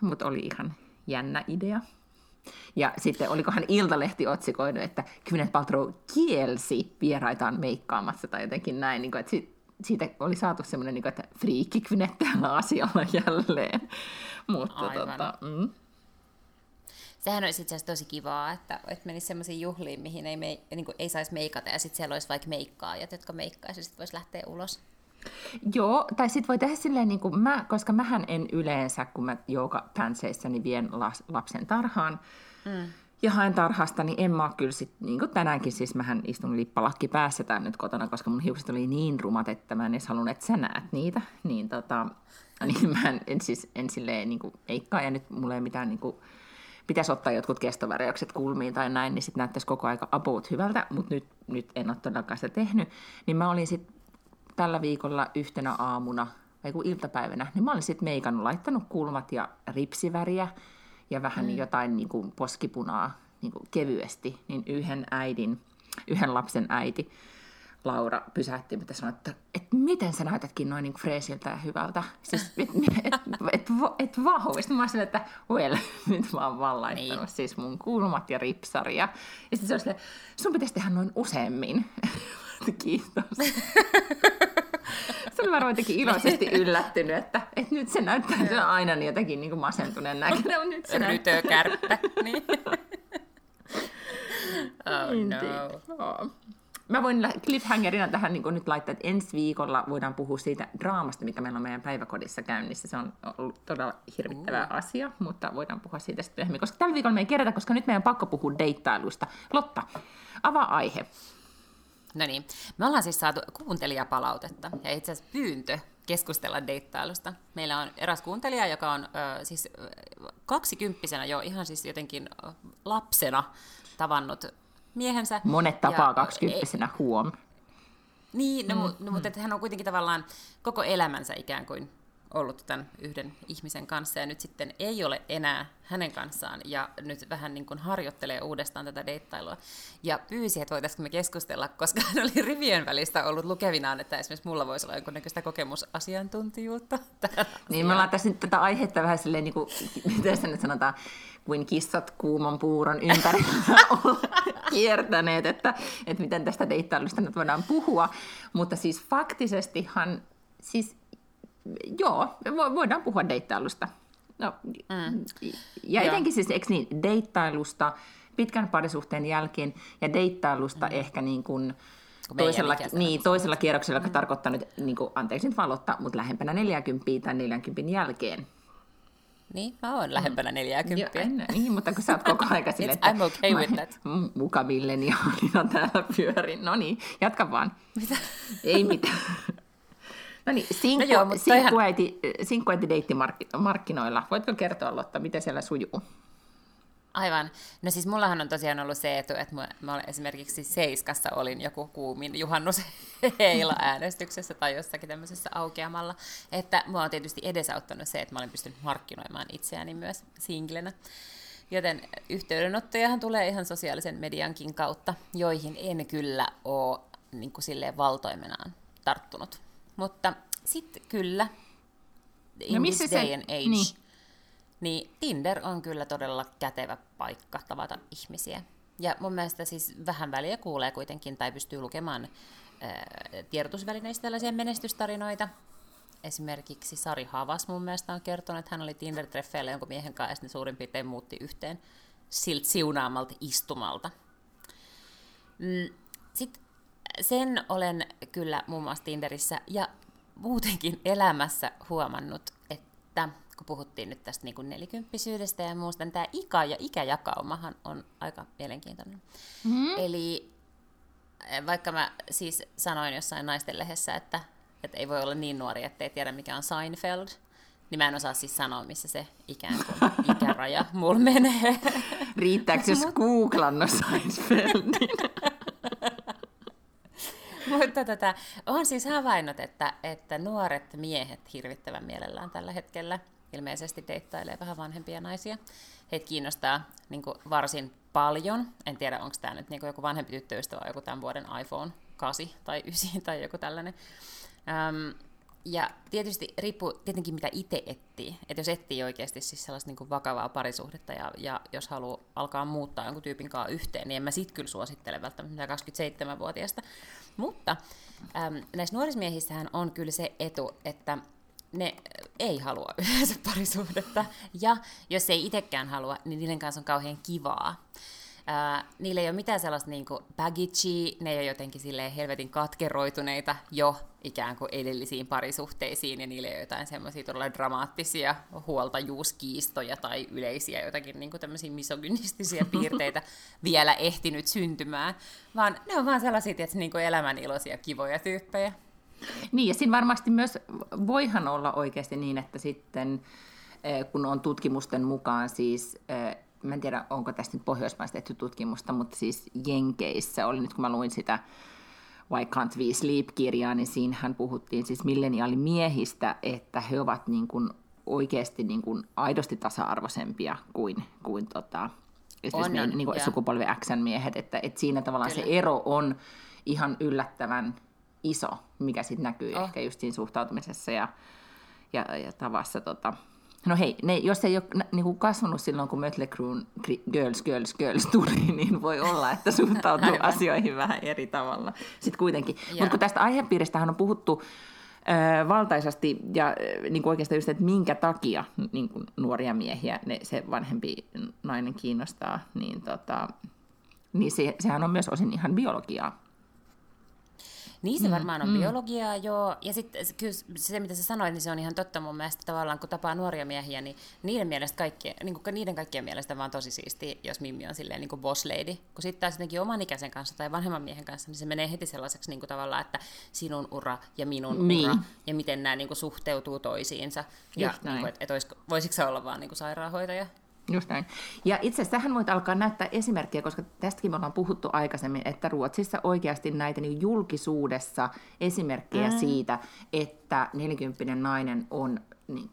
mut oli ihan jännä idea. Ja sitten olikohan Iltalehti otsikoinut, että Gwyneth Paltrow kielsi vieraitaan meikkaamassa tai jotenkin näin, niin kuin, että sit, siitä oli saatu semmoinen, niin kuin, että friikki Gwyneth tällä asialla jälleen. Mutta Aivan. tota, mm sehän olisi itse asiassa tosi kivaa, että, että menisi sellaisiin juhliin, mihin ei, me, niin kuin, ei saisi meikata, ja sitten siellä olisi vaikka meikkaajat, jotka meikkaisivat, ja sitten voisi lähteä ulos. Joo, tai sitten voi tehdä silleen, niin kuin mä, koska mähän en yleensä, kun mä joogapänseissä, niin vien las, lapsen tarhaan, mm. ja haen tarhasta, niin en mä kyllä sit, niin kuin tänäänkin siis mähän istun lippalakki päässä tää nyt kotona, koska mun hiukset oli niin rumat, että mä en edes halunnut, että sä näet niitä, niin tota, niin mä en, en siis en silleen niin kuin meikkaa, ja nyt mulla ei mitään niin kuin, pitäisi ottaa jotkut kestovärjäykset kulmiin tai näin, niin sitten näyttäisi koko aika about hyvältä, mutta nyt, nyt en ole todellakaan sitä tehnyt. Niin mä olin sitten tällä viikolla yhtenä aamuna vai kun iltapäivänä, niin mä olin sitten meikannut, laittanut kulmat ja ripsiväriä ja vähän mm. jotain niin kuin poskipunaa niin kuin kevyesti, niin yhden äidin, yhden lapsen äiti, Laura pysähti ja sanoi, että, että miten sä näytätkin noin niin freesiltä ja hyvältä. Siis, et, et, et, et vahvista. Mä sanoin, että well, nyt mä oon vaan laittanut niin. siis mun kulmat ja ripsari. Ja, ja sitten se oli sun pitäisi tehdä noin useammin. Kiitos. se oli varmaan jotenkin iloisesti yllättynyt, että, että nyt se näyttää, se aina niin jotenkin niin kuin masentuneen näköinen, mutta nyt se näyttää. kärppä. niin. Oh no. Mä voin cliffhangerina tähän niin nyt laittaa, että ensi viikolla voidaan puhua siitä draamasta, mikä meillä on meidän päiväkodissa käynnissä. Se on ollut todella hirvittävä uh. asia, mutta voidaan puhua siitä sitten myöhemmin. Koska tällä viikolla me ei kerätä, koska nyt meidän on pakko puhua deittailusta. Lotta, avaa aihe. No niin, me ollaan siis saatu kuuntelijapalautetta ja itse asiassa pyyntö keskustella deittailusta. Meillä on eräs kuuntelija, joka on ö, siis kaksikymppisenä jo ihan siis jotenkin lapsena tavannut miehensä. Monet tapaa kaksikymppisenä, huom. Niin, no, mm, no, mm. mutta että hän on kuitenkin tavallaan koko elämänsä ikään kuin ollut tämän yhden ihmisen kanssa ja nyt sitten ei ole enää hänen kanssaan ja nyt vähän niin kuin harjoittelee uudestaan tätä deittailua. Ja pyysi, että voitaisiinko me keskustella, koska hän oli rivien välistä ollut lukevinaan, että esimerkiksi mulla voisi olla jonkunnäköistä kokemusasiantuntijuutta. Niin, me ollaan tässä nyt tätä aihetta vähän silleen, niin kuin, miten se nyt sanotaan, kuin kissat kuuman puuron ympärillä kiertäneet, että, että miten tästä deittailusta nyt voidaan puhua. Mutta siis faktisestihan, siis joo, voidaan puhua deittailusta. No, mm. Ja etenkin siis, eikö niin, deittailusta pitkän parisuhteen jälkeen ja deittailusta mm. ehkä niin kuin, toisella, niin, toisella kierroksella, joka mm. tarkoittaa nyt, niin kuin, anteeksi nyt valottaa, mutta lähempänä 40 tai 40 jälkeen. Niin, mä oon lähempänä 40. Mm. Joo, niin, mutta kun sä oot koko ajan silleen, että I'm okay with that. muka milleniaalina täällä pyörin. No niin, jatka vaan. Mitä? Ei mitään. No niin, sinkku, no joo, mutta sinkkuäiti, sinkkuäiti deittimarkkinoilla. Voitko kertoa, Lotta, miten siellä sujuu? Aivan. No siis mullahan on tosiaan ollut se etu, että mä, mä esimerkiksi Seiskassa olin joku kuumin juhannus heila-äänestyksessä tai jossakin tämmöisessä aukeamalla. Että mua on tietysti edesauttanut se, että mä olen pystynyt markkinoimaan itseäni myös singlenä. Joten yhteydenottojahan tulee ihan sosiaalisen mediankin kautta, joihin en kyllä ole niin kuin silleen valtoimenaan tarttunut. Mutta sitten kyllä, in no missä this day se... and age, niin. niin Tinder on kyllä todella kätevä paikka tavata ihmisiä. Ja mun mielestä siis vähän väliä kuulee kuitenkin tai pystyy lukemaan ää, tiedotusvälineistä tällaisia menestystarinoita. Esimerkiksi Sari Havas mun mielestä on kertonut, että hän oli Tinder-treffeillä jonkun miehen kanssa ja suurin piirtein muutti yhteen siltä siunaamalta istumalta. Mm, Sitten sen olen kyllä muun muassa Tinderissä ja muutenkin elämässä huomannut, että kun puhuttiin nyt tästä niin nelikymppisyydestä ja muusta, niin tämä ikä ja ikäjakaumahan on aika mielenkiintoinen. Mm-hmm. Eli eh, vaikka mä siis sanoin jossain naisten lehdessä, että, että ei voi olla niin nuori, ettei tiedä mikä on Seinfeld, niin mä en osaa siis sanoa, missä se ikään kuin ikäraja mulla menee. Riittääkö jos googlannut Seinfeldin? Mutta tätä, on siis havainnut, että, että nuoret miehet hirvittävän mielellään tällä hetkellä ilmeisesti deittailee vähän vanhempia naisia. Heitä kiinnostaa niin kuin, varsin paljon. En tiedä, onko tämä nyt niin kuin, joku vanhempi tyttöystävä vai joku tämän vuoden iPhone 8 tai 9 tai joku tällainen. Öm, ja tietysti riippuu tietenkin, mitä itse etsii. Että jos etsii oikeasti siis sellaista niin kuin vakavaa parisuhdetta ja, ja jos haluaa alkaa muuttaa jonkun tyypin kanssa yhteen, niin en mä sit kyllä suosittele välttämättä 27-vuotiaasta. Mutta äm, näissä nuorismiehissähän on kyllä se etu, että ne ei halua yleensä parisuhdetta. Ja jos ei itsekään halua, niin niiden kanssa on kauhean kivaa. Ää, niillä ei ole mitään sellaista niin baggagea, ne ei ole jotenkin silleen helvetin katkeroituneita jo ikään kuin edellisiin parisuhteisiin, ja niillä ei ole jotain semmoisia todella dramaattisia huoltajuuskiistoja tai yleisiä jotakin niin tämmöisiä misogynistisiä piirteitä vielä ehtinyt syntymään, vaan ne on vaan sellaisia että niin elämän iloisia, kivoja tyyppejä. Niin, ja siinä varmasti myös voihan olla oikeasti niin, että sitten eh, kun on tutkimusten mukaan siis eh, mä en tiedä, onko tästä nyt Pohjoismaista tehty tutkimusta, mutta siis Jenkeissä oli nyt, kun mä luin sitä Why Can't We Sleep-kirjaa, niin siinähän puhuttiin siis milleniaalimiehistä, että he ovat niin kuin oikeasti niin kuin aidosti tasa-arvoisempia kuin, kuin tota, on, meidän, niin kuin sukupolvi Xn miehet, että, että siinä tavallaan Kyllä. se ero on ihan yllättävän iso, mikä sitten näkyy oh. ehkä just siinä suhtautumisessa ja, ja, ja tavassa tota, No hei, ne, jos ei ole niin kuin kasvanut silloin, kun Mötley Cruen Girls, Girls, Girls tuli, niin voi olla, että suhtautuu asioihin vähän eri tavalla. Sitten kuitenkin. Mutta kun tästä aihepiiristähän on puhuttu äh, valtaisasti ja niin kuin oikeastaan just, että minkä takia niin kuin nuoria miehiä ne, se vanhempi nainen kiinnostaa, niin, tota, niin se, sehän on myös osin ihan biologiaa. Niin se mm, varmaan on mm. biologiaa, joo. Ja sitten kyllä se, mitä sä sanoit, niin se on ihan totta mun mielestä tavallaan, kun tapaa nuoria miehiä, niin niiden mielestä kaikki, niin kuin niiden kaikkien mielestä vaan tosi siisti, jos Mimmi on silleen niin kuin boss lady. Kun sitten taas jotenkin oman ikäisen kanssa tai vanhemman miehen kanssa, niin se menee heti sellaiseksi niin kuin tavallaan, että sinun ura ja minun niin. ura, ja miten nämä niin kuin suhteutuu toisiinsa. Ja niin kuin, että, että olisiko, voisiko se olla vaan niin kuin sairaanhoitaja? Just näin. Ja itse asiassa tähän voit alkaa näyttää esimerkkiä, koska tästäkin me ollaan puhuttu aikaisemmin, että Ruotsissa oikeasti näitä niin julkisuudessa esimerkkejä mm. siitä, että 40 nainen on niin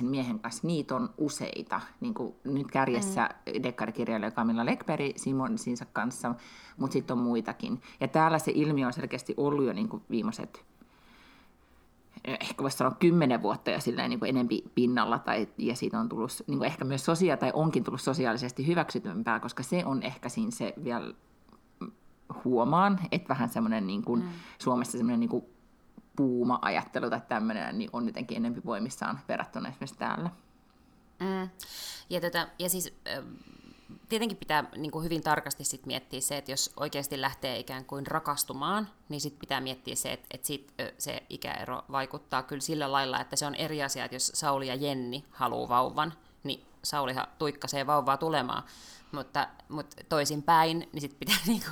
2-30 miehen kanssa, niitä on useita. Niin kuin nyt kärjessä mm. dekkarikirjailija Camilla Lekberg Simon Sinsa kanssa, mutta sitten on muitakin. Ja täällä se ilmiö on selkeästi ollut jo niin kuin viimeiset ehkä voisi sanoa kymmenen vuotta ja silleen niin kuin enempi pinnalla, tai, ja siitä on tullut niin kuin ehkä myös sosia, tai onkin tullut sosiaalisesti hyväksytympää, koska se on ehkä siinä se vielä huomaan, että vähän semmoinen niin kuin mm. Suomessa semmoinen niin kuin puuma-ajattelu tai tämmöinen niin on jotenkin enempi voimissaan verrattuna esimerkiksi täällä. Mm. Ja, tota, ja siis tietenkin pitää niin kuin hyvin tarkasti sit miettiä se, että jos oikeasti lähtee ikään kuin rakastumaan, niin sitten pitää miettiä se, että, että sit, se ikäero vaikuttaa kyllä sillä lailla, että se on eri asia, että jos Sauli ja Jenni haluaa vauvan, niin Saulihan tuikkasee vauvaa tulemaan, mutta, mutta toisinpäin, niin sitten pitää niinku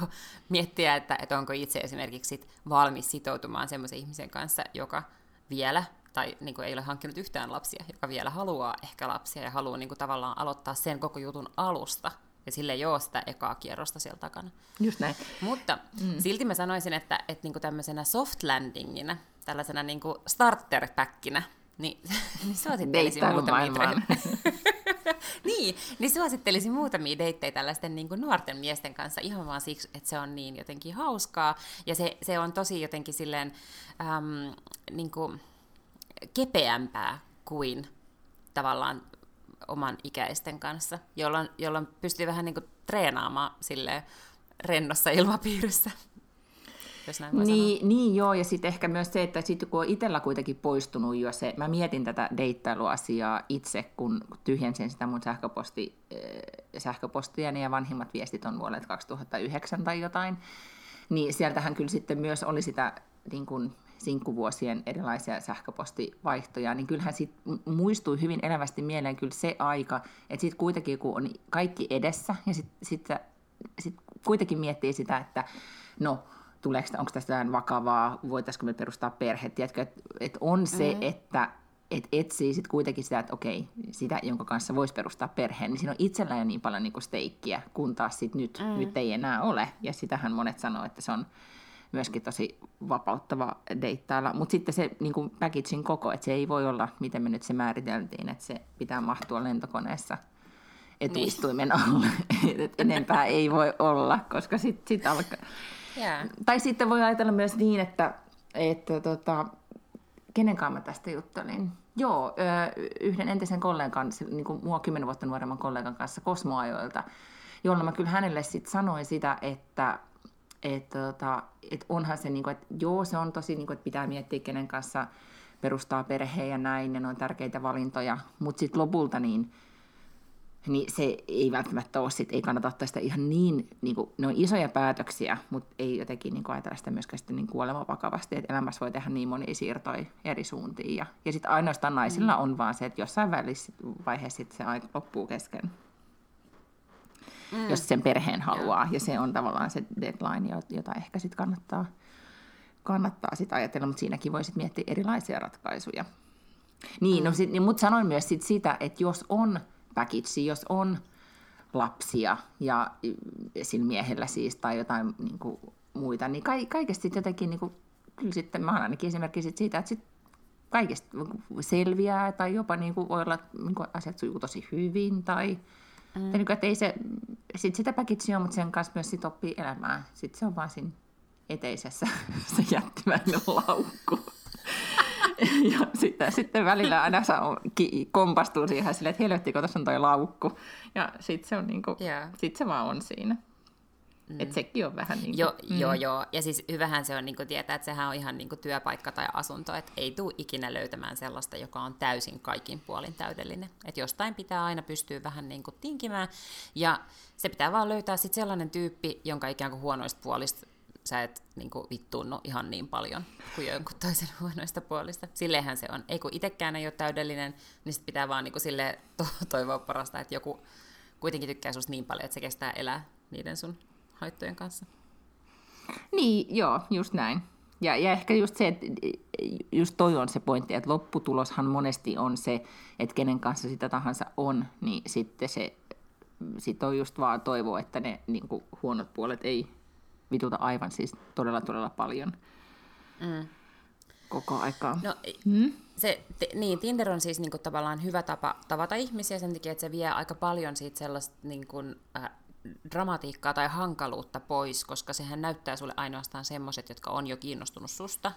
miettiä, että, että onko itse esimerkiksi sit valmis sitoutumaan semmoisen ihmisen kanssa, joka vielä tai niin kuin ei ole hankkinut yhtään lapsia, joka vielä haluaa ehkä lapsia ja haluaa niin kuin tavallaan aloittaa sen koko jutun alusta, ja sille ei ole sitä ekaa kierrosta siellä takana. Just näin. Mutta mm. silti mä sanoisin, että, että niin kuin tämmöisenä soft landingina, tällaisena niin kuin starter-päkkinä, niin, niin suosittelisin muutamia niin, niin suosittelisin muutamia deittejä tällaisten niin kuin nuorten miesten kanssa ihan vaan siksi, että se on niin jotenkin hauskaa, ja se, se on tosi jotenkin silleen, äm, niin kuin, kepeämpää kuin tavallaan oman ikäisten kanssa, jolloin, jolloin pystyy vähän niin kuin treenaamaan sille rennossa ilmapiirissä. Jos näin niin, niin joo, ja sitten ehkä myös se, että sitten kun on itsellä kuitenkin poistunut jo se, mä mietin tätä deittailuasiaa itse, kun tyhjensin sitä mun sähköposti, äh, sähköpostia, ja vanhimmat viestit on vuodelta 2009 tai jotain, niin sieltähän kyllä sitten myös oli sitä niin kuin, sinkkuvuosien erilaisia sähköpostivaihtoja, niin kyllähän sit muistui hyvin elävästi mieleen kyllä se aika, että sitten kuitenkin kun on kaikki edessä ja sitten sit, sit kuitenkin miettii sitä, että no, tuleeko, onko tästä jotain vakavaa, voitaisiko me perustaa perhe, tiedätkö, että et on se, mm-hmm. että et etsii sitten kuitenkin sitä, että okei, sitä, jonka kanssa voisi perustaa perheen, niin siinä on itsellä jo niin paljon niinku steikkiä, kun taas sit nyt, mm. nyt ei enää ole. Ja sitähän monet sanoo, että se on myöskin tosi vapauttava deittailla. Mutta sitten se niin kuin packagein koko, että se ei voi olla, miten me nyt se määriteltiin, että se pitää mahtua lentokoneessa etuistuimen niin. alle. Et enempää ei voi olla, koska sitten sit alkaa... Yeah. Tai sitten voi ajatella myös niin, että, että tota, kenen kanssa mä tästä juttelin? Joo, yhden entisen kollegan, niin kuin mua kymmenen vuotta nuoremman kollegan kanssa kosmoajoilta, jolla mä kyllä hänelle sitten sanoin sitä, että että tota, et onhan se, niinku, että joo, se on tosi, niinku, että pitää miettiä, kenen kanssa perustaa perheen ja näin, ne on tärkeitä valintoja, mutta sitten lopulta niin, niin se ei välttämättä ole, sit, ei kannata ottaa sitä ihan niin, niin kuin, ne on isoja päätöksiä, mutta ei jotenkin niin kuin ajatella sitä myöskään sitten niin kuolema vakavasti, että elämässä voi tehdä niin monia siirtoja eri suuntiin. Ja, ja sitten ainoastaan naisilla mm. on vaan se, että jossain välissä vaiheessa sit se aika loppuu kesken mm. jos sen perheen haluaa. Ja se on tavallaan se deadline, jota ehkä sitten kannattaa, kannattaa sit ajatella, mutta siinäkin voisit miettiä erilaisia ratkaisuja. Niin, no mm. no niin, mutta sanoin myös sit sitä, että jos on package, jos on lapsia ja sillä miehellä siis tai jotain niin kuin muita, niin ka- kaikesta sitten jotenkin, niin kuin, kyllä sitten mä oon ainakin esimerkki sit siitä, että sit kaikesta selviää tai jopa niin kuin voi olla, niin kuin asiat sujuu tosi hyvin tai mm. tai niin kuin, että ei se, sit sitä päkitsi on, mutta sen kanssa myös sit oppii elämään. Sitten se on vaan siinä eteisessä se jättimäinen laukku. ja sitten, sitten välillä aina saa, ki, kompastuu siihen silleen, että helvetti, kun tuossa on toi laukku. Ja sitten se, on niinku, yeah. sit se vaan on siinä. Mm. Että sekin on vähän niin kuin... Jo, mm. Joo, joo. Ja siis hyvähän se on niin kuin tietää, että sehän on ihan niin kuin työpaikka tai asunto, että ei tule ikinä löytämään sellaista, joka on täysin kaikin puolin täydellinen. Että jostain pitää aina pystyä vähän niin kuin tinkimään, ja se pitää vaan löytää sitten sellainen tyyppi, jonka ikään kuin huonoista puolista sä et niin kuin, vittuunnu ihan niin paljon kuin jonkun toisen huonoista puolista. Silleenhän se on. Ei kun itsekään ei ole täydellinen, niin sit pitää vaan niin kuin, sille to- toivoa parasta, että joku kuitenkin tykkää susta niin paljon, että se kestää elää niiden sun haittojen kanssa. Niin, joo, just näin. Ja, ja ehkä just se, että just toi on se pointti, että lopputuloshan monesti on se, että kenen kanssa sitä tahansa on, niin sitten se sit on just vaan toivo, että ne niin kuin, huonot puolet ei vituta aivan siis todella todella paljon mm. koko aikaa. No, hmm? se, te, niin, Tinder on siis niinku tavallaan hyvä tapa tavata ihmisiä sen takia, että se vie aika paljon siitä sellaista niinku, äh, dramatiikkaa tai hankaluutta pois, koska sehän näyttää sulle ainoastaan semmoiset, jotka on jo kiinnostunut susta,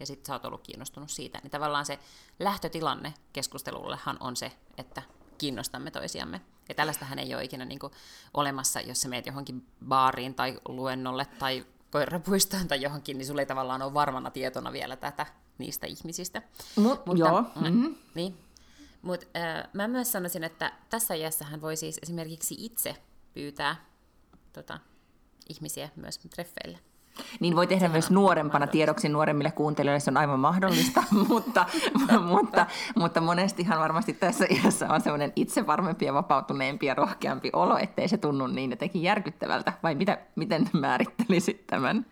ja sitten sä oot ollut kiinnostunut siitä. Niin tavallaan se lähtötilanne keskustelullehan on se, että kiinnostamme toisiamme. Ja tällaistähän ei ole ikinä niin kuin olemassa, jos sä meet johonkin baariin tai luennolle tai koirapuistoon tai johonkin, niin sulla ei tavallaan ole varmana tietona vielä tätä niistä ihmisistä. Mut, Mutta, joo. Mm-hmm. Niin. Mutta äh, mä myös sanoisin, että tässä iässä hän voi siis esimerkiksi itse pyytää tota, ihmisiä myös treffeille. Niin voi tehdä myös nuorempana tiedoksi nuoremmille kuuntelijoille, se on aivan mahdollista, mutta, mutta, mutta monestihan varmasti tässä iässä on semmoinen itsevarmempi ja vapautuneempi ja rohkeampi olo, ettei se tunnu niin jotenkin järkyttävältä. Vai mitä, miten määrittelisit tämän?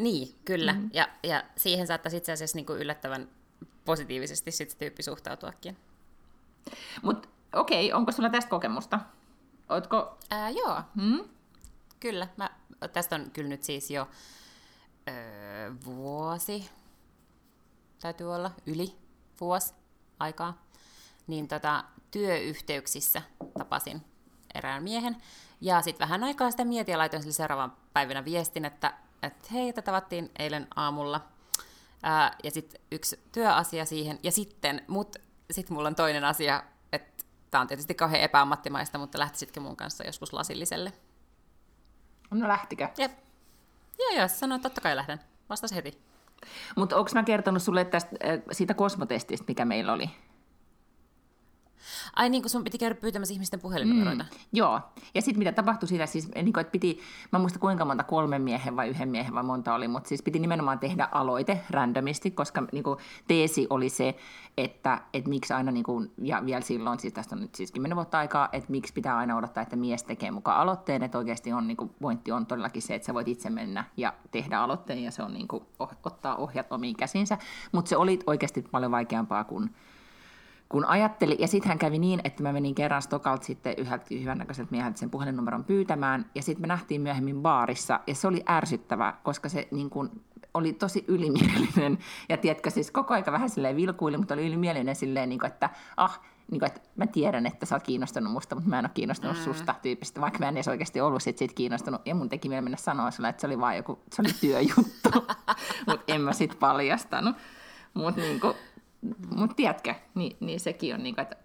Niin, kyllä. Mm. Ja, ja siihen saattaisi itse asiassa niin kuin yllättävän positiivisesti sit tyyppi suhtautuakin. Mutta okei, okay, onko sulla tästä kokemusta? Ootko... Ää, joo. Hmm? Kyllä. Mä, tästä on kyllä nyt siis jo öö, vuosi, täytyy olla, yli vuosi aikaa. Niin tota, työyhteyksissä tapasin erään miehen. Ja sitten vähän aikaa sitä mietin ja laitoin sille seuraavan päivänä viestin, että, että hei, että tavattiin eilen aamulla. Ää, ja sitten yksi työasia siihen. Ja sitten, mut sitten mulla on toinen asia, Tämä on tietysti kauhean epäammattimaista, mutta lähtisitkö mun kanssa joskus lasilliselle? No lähtikö? Jep. Joo, joo, sanoin, että totta kai lähden. Vastas heti. Mutta onko mä kertonut sulle tästä, äh, siitä kosmotestistä, mikä meillä oli? Ai niin kuin sun piti käydä pyytämässä ihmisten puhelinnumeroita. Mm, joo. Ja sitten mitä tapahtui siinä, siis niin kuin, että piti, mä muista kuinka monta kolmen miehen vai yhden miehen vai monta oli, mutta siis piti nimenomaan tehdä aloite randomisti, koska niin kuin, teesi oli se, että, että miksi aina, niin kuin, ja vielä silloin, siis tästä on nyt siis kymmenen vuotta aikaa, että miksi pitää aina odottaa, että mies tekee mukaan aloitteen, että oikeasti on, niin kuin, pointti on todellakin se, että sä voit itse mennä ja tehdä aloitteen, ja se on niin kuin, ottaa ohjat omiin käsinsä, mutta se oli oikeasti paljon vaikeampaa kuin kun ajatteli, ja sitten hän kävi niin, että mä menin kerran Stokalta sitten yhdeltä hyvännäköiseltä mieheltä sen puhelinnumeron pyytämään, ja sitten me nähtiin myöhemmin baarissa, ja se oli ärsyttävä, koska se niin kun, oli tosi ylimielinen, ja tiedätkö, siis koko aika vähän silleen vilkuili, mutta oli ylimielinen silleen, niin kuin, että ah, niin kuin, että mä tiedän, että sä oot kiinnostunut musta, mutta mä en ole kiinnostunut mm. susta tyyppistä, vaikka mä en edes oikeasti ollut sit siitä kiinnostunut. Ja mun teki vielä mennä sanoa sulle, että se oli vaan joku, se oli työjuttu, mutta en mä sit paljastanut. Mutta niin kuin, mutta tiedätkö, niin, niin sekin on niin kuin, että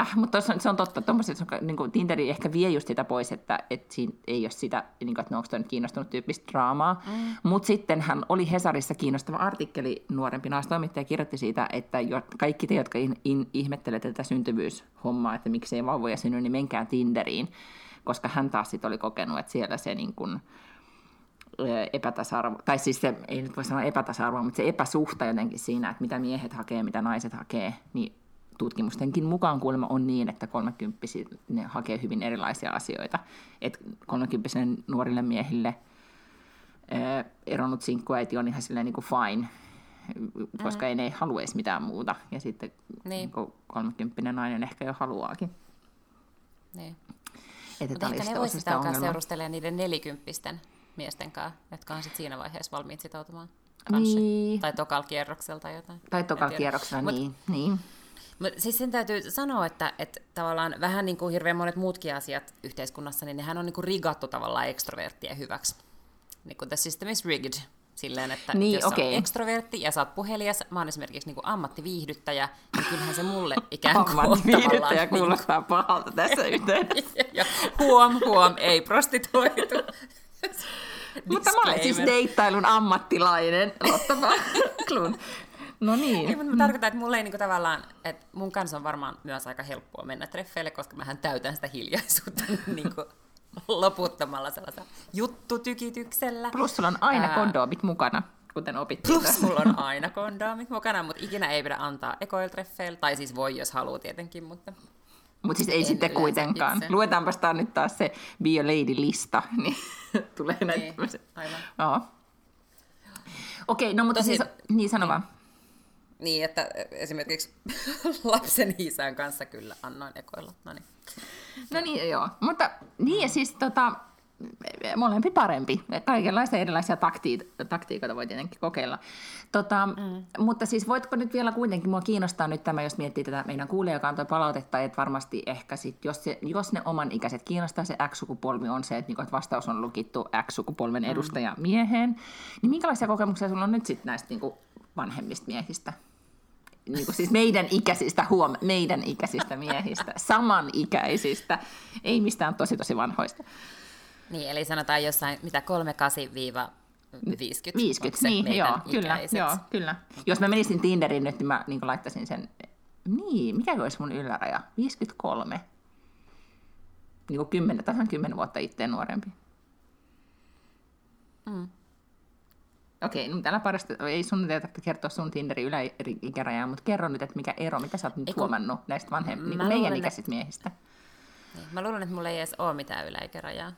Äh, mutta se on totta, tuommoiset, niin kuin Tinderi ehkä vie just sitä pois, että, että siinä ei ole sitä, niin kuin, että no, onko nyt kiinnostunut tyyppistä draamaa. Mm. Mutta sitten hän oli Hesarissa kiinnostava artikkeli, nuorempi naistoimittaja kirjoitti siitä, että jo, kaikki te, jotka in, in, ihmettelette tätä syntyvyyshommaa, että miksei vauvoja synny, niin menkää Tinderiin. Koska hän taas sitten oli kokenut, että siellä se niin kuin, epätasa-arvo, tai siis se, ei nyt voi sanoa epätasa-arvo, mutta se epäsuhta jotenkin siinä, että mitä miehet hakee, mitä naiset hakee, niin tutkimustenkin mukaan kuulemma on niin, että 30 ne hakee hyvin erilaisia asioita. Että 30 nuorille miehille ää, eronnut sinkkuäiti on ihan silleen niin kuin fine, koska mm. ei ne halua edes mitään muuta. Ja sitten niin. 30 niinku nainen ehkä jo haluaakin. Niin. Että Mutta ehkä ne voisivat alkaa seurustelemaan niiden nelikymppisten miesten kanssa, jotka on sit siinä vaiheessa valmiit sitoutumaan. Kanssa. Niin. Tai tokal kierroksella tai jotain. Tai tiedä. kierroksella, Mut- niin. niin. Mutta siis sen täytyy sanoa, että, että tavallaan vähän niin kuin hirveän monet muutkin asiat yhteiskunnassa, niin nehän on niin kuin rigattu tavallaan ekstroverttien hyväksi. Niin kuin the system is rigged. Silleen, että Niin, jos okei. oot ekstrovertti ja sä oot puhelias, mä oon esimerkiksi niin kuin ammattiviihdyttäjä, niin kyllähän se mulle ikään kuin on tavallaan... Ammattiviihdyttäjä niin kuin- kuulostaa pahalta tässä yhteydessä. ja huom, huom, ei prostituoitu. Mutta mä olen siis deittailun ammattilainen. Lotta Backlund. No Ei, niin. mutta mä tarkoitan, että mulle ei niinku tavallaan, että mun kanssa on varmaan myös aika helppoa mennä treffeille, koska mähän täytän sitä hiljaisuutta niinku loputtomalla sellaisella juttutykityksellä. Plus sulla on aina Ää. kondoomit mukana, kuten opittiin. Plus mulla on aina kondoomit mukana, mutta ikinä ei pidä antaa ekoil treffeillä, tai siis voi, jos haluaa tietenkin, mutta Mutta siis ei En sitten kuitenkaan. itse. Luetaanpas tää nyt taas se Be a Lady-lista, niin tulee näitä Niin, tämmöisiä. aivan. Joo. Okei, no mutta Tosi- siis, niin sano vaan. Niin, että esimerkiksi lapsen isän kanssa kyllä annoin ekoilla. No niin. No niin, joo. Mutta niin ja siis tota, molempi parempi. Kaikenlaisia erilaisia takti- taktiikoita voi tietenkin kokeilla. Tota, mm. Mutta siis voitko nyt vielä kuitenkin, mua kiinnostaa nyt tämä, jos miettii tätä meidän kuulijakantoi palautetta, että varmasti ehkä sit, jos, se, jos ne oman ikäiset kiinnostaa, se X-sukupolvi on se, että, niinku, että vastaus on lukittu X-sukupolven edustaja mieheen, niin minkälaisia kokemuksia sulla on nyt sitten näistä niinku, vanhemmista miehistä? niin kuin siis meidän ikäisistä, huom, meidän ikäisistä miehistä, samanikäisistä, ei mistään tosi tosi vanhoista. Niin, eli sanotaan jossain, mitä 38-50. 50, niin, joo, kyllä, joo, kyllä. Jos mä menisin Tinderiin nyt, niin mä niin laittaisin sen, niin, mikä olisi mun yläraja? 53. Niin kuin 10, tasan 10 vuotta itteen nuorempi. Mm. Okei, no täällä parasta, ei sun tarvitse kertoa sun Tinderin yläikärajaa, mutta kerro nyt, että mikä ero, mitä sä oot nyt huomannut näistä vanhem, niin meidän luulen, ikäisistä miehistä. Niin. Mä luulen, että mulla ei edes ole mitään yläikärajaa.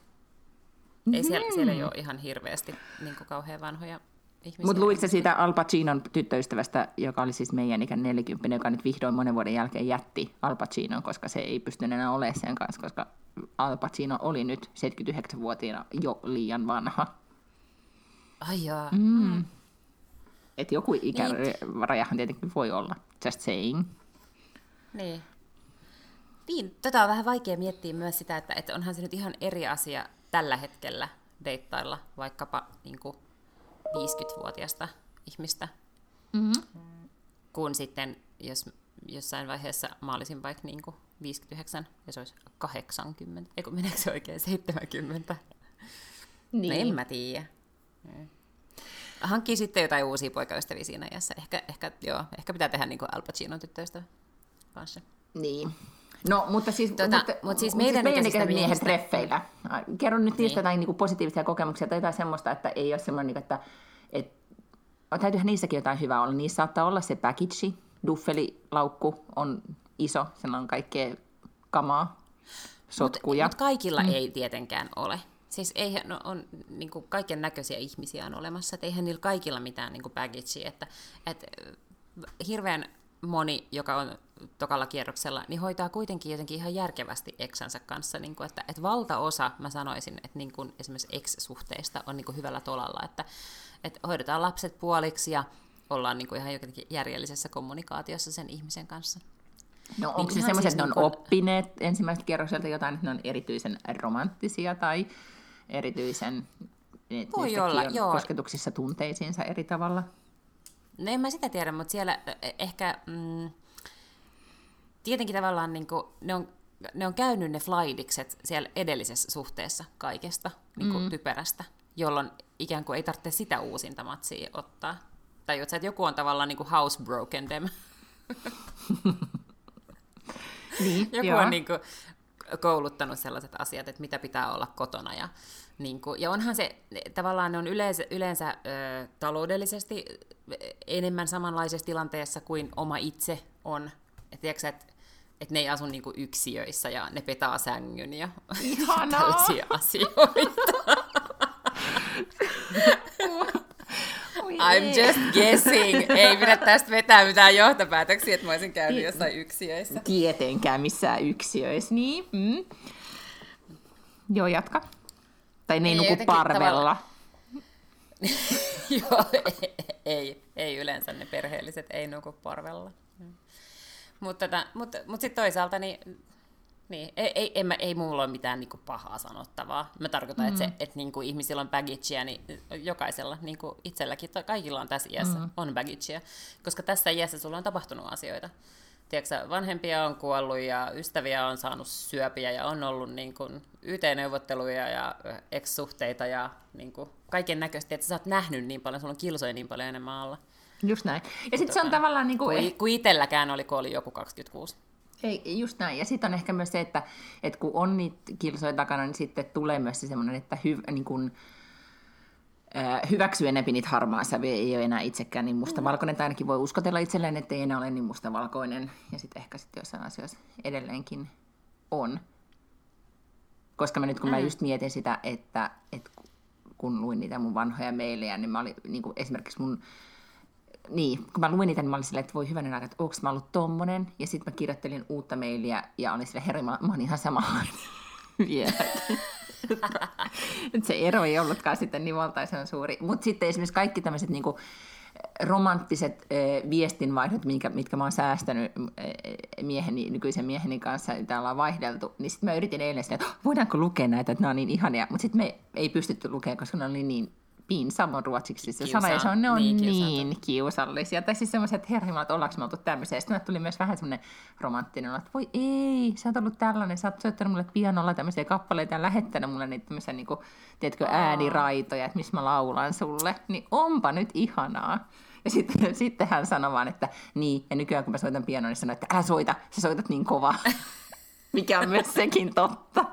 Ei siellä, siellä ei ole ihan hirveästi niin kauhean vanhoja ihmisiä. Mutta luitko siitä Al Pacinon tyttöystävästä, joka oli siis meidän ikän 40, joka nyt vihdoin monen vuoden jälkeen jätti Al Pacinon, koska se ei pystynyt enää olemaan sen kanssa, koska Al Pacino oli nyt 79-vuotiaana jo liian vanha. Ai joo. Mm. Et joku ikärajahan tietenkin voi olla, just saying. Niin. Niin, tätä on vähän vaikea miettiä myös sitä, että, että onhan se nyt ihan eri asia tällä hetkellä deittailla vaikkapa niin kuin 50-vuotiasta ihmistä, Mm-hmm. kun sitten jos jossain vaiheessa mä olisin vaikka niin kuin 59 ja se olisi 80, eikö meneekö se oikein 70? Niin. No en mä tiedä. Mm. Hankkii sitten jotain uusia poikaystäviä siinä ajassa. Ehkä, ehkä, joo, ehkä pitää tehdä niin kuin Al Pacinon tyttöystävä kanssa. Niin. No, mutta siis, Tota, mutta, mut siis mut meidän meidän ikäisistä ikäiset miehet treffeillä. Kerro nyt niistä Niin. jotain niin positiivisia kokemuksia tai jotain semmoista, että ei ole semmoinen, niin kuin, että, että täytyyhän niissäkin jotain hyvää olla. Niissä saattaa olla se package, duffelilaukku on iso, sen on kaikkea kamaa, sotkuja. Mutta kaikilla mm. ei tietenkään ole. Siis eihän, no, on niin kuin kaiken näköisiä ihmisiä on olemassa, että eihän niillä kaikilla mitään niin bagagea, että, että hirveän moni, joka on tokalla kierroksella, niin hoitaa kuitenkin jotenkin ihan järkevästi eksänsä kanssa, niin kuin, että, että valtaosa, mä sanoisin, että niin kuin esimerkiksi ex-suhteista on niin kuin hyvällä tolalla, että, että hoidetaan lapset puoliksi ja ollaan niin kuin ihan jotenkin järjellisessä kommunikaatiossa sen ihmisen kanssa. No onko Niin se semmoiset, siis että ne on niin kuin- oppineet ensimmäiseltä kierrokselta jotain, että ne on erityisen romanttisia tai erityisen että Voi olla, joo. kosketuksissa tunteisiinsa eri tavalla? No en mä sitä tiedä, mutta siellä eh, ehkä mm, tietenkin tavallaan niin kuin, ne, on, ne on käynyt ne flaidikset siellä edellisessä suhteessa kaikesta niin kuin mm. typerästä, jolloin ikään kuin ei tarvitse sitä uusinta matsia ottaa. Tai että joku on tavallaan niin kuin housebroken them. Niin, Joku joo. on niin kuin kouluttanut sellaiset asiat, että mitä pitää olla kotona. Ja, niin kuin, ja onhan se, tavallaan ne on yleensä, yleensä ö, taloudellisesti enemmän samanlaisessa tilanteessa kuin oma itse on. Et tiedätkö, että et ne ei asu niin kuin yksiöissä ja ne petaa sängyn ja tällaisia asioita. Oi I'm just guessing. Ei pidä tästä vetää mitään johtopäätöksiä, että mä olisin käynyt jossain yksiöissä. Tietenkään missään yksiöissä, niin. Mm. Joo, jatka. Tai ne ei Niin, nuku parvella. Joo, ei, ei, ei yleensä ne perheelliset ei nuku parvella. Mutta, tota, mutta, mutta sitten toisaalta niin niin, ei, ei, ei, ei mulla ole mitään niin kuin, pahaa sanottavaa. Mä tarkoitan, mm. että, se, että niin kuin, ihmisillä on baggagea, niin jokaisella, niin kuin itselläkin, kaikilla on tässä iässä, mm. on baggagea. Koska tässä iässä sulla on tapahtunut asioita. Tiedätkö, vanhempia on kuollut ja ystäviä on saanut syöpiä ja on ollut niin kuin, YT-neuvotteluja ja ex-suhteita ja niin kuin, kaiken näköistä, että sä oot nähnyt niin paljon, sulla on kilsoja niin paljon enemmän alla. Just näin. Ja sitten se on tavallaan... Niin kuin... Kuin, kuin itselläkään oli, kun oli joku 26. Ei, just näin. Ja sitten on ehkä myös se, että, että kun on niitä kilsoja takana, niin sitten tulee myös se semmoinen, että hyv, niin kun, äh, hyväksyy enempi niitä harmaa sävyjä, ei ole enää itsekään niin mustavalkoinen, tai ainakin voi uskotella itselleen, että ei enää ole niin mustavalkoinen, ja sitten ehkä sitten jossain asioissa edelleenkin on. Koska mä nyt kun mä mm. just mietin sitä, että, että kun luin niitä mun vanhoja meilejä, niin mä olin niin kuin esimerkiksi mun niin, kun mä luin niitä, niin mä olin silleen, että voi hyvänen aika, että onko mä ollut tommonen. Ja sitten mä kirjoittelin uutta mailia ja olin silleen, herra, mä, mä oon ihan vieläkin. että se ero ei ollutkaan sitten niin valtaisen suuri. Mutta sitten esimerkiksi kaikki tämmöiset niin romanttiset äh, viestinvaihdot, mitkä, mitkä mä oon säästänyt äh, mieheni, nykyisen mieheni kanssa, täällä ollaan vaihdeltu, niin sitten mä yritin eilen sitä, että voidaanko lukea näitä, että nämä on niin ihania, mutta sitten me ei pystytty lukemaan, koska ne oli niin pinsam on ruotsiksi se sana, ja se on, ne on niin, niin kiusallisia. Tai siis semmoiset, että herra että ollaanko me oltu tämmöisiä. Sitten tuli myös vähän semmoinen romanttinen, että voi ei, sä oot ollut tällainen, sä oot soittanut mulle pianolla tämmöisiä kappaleita ja lähettänyt mulle niitä tämmöisiä, niin kuin, tiedätkö, ääniraitoja, että missä mä laulan sulle. Niin onpa nyt ihanaa. Ja sitten, sitten hän sanoi vaan, että niin, ja nykyään kun mä soitan pianoa, niin sanoi, että älä soita, sä soitat niin kova. Mikä on myös sekin totta.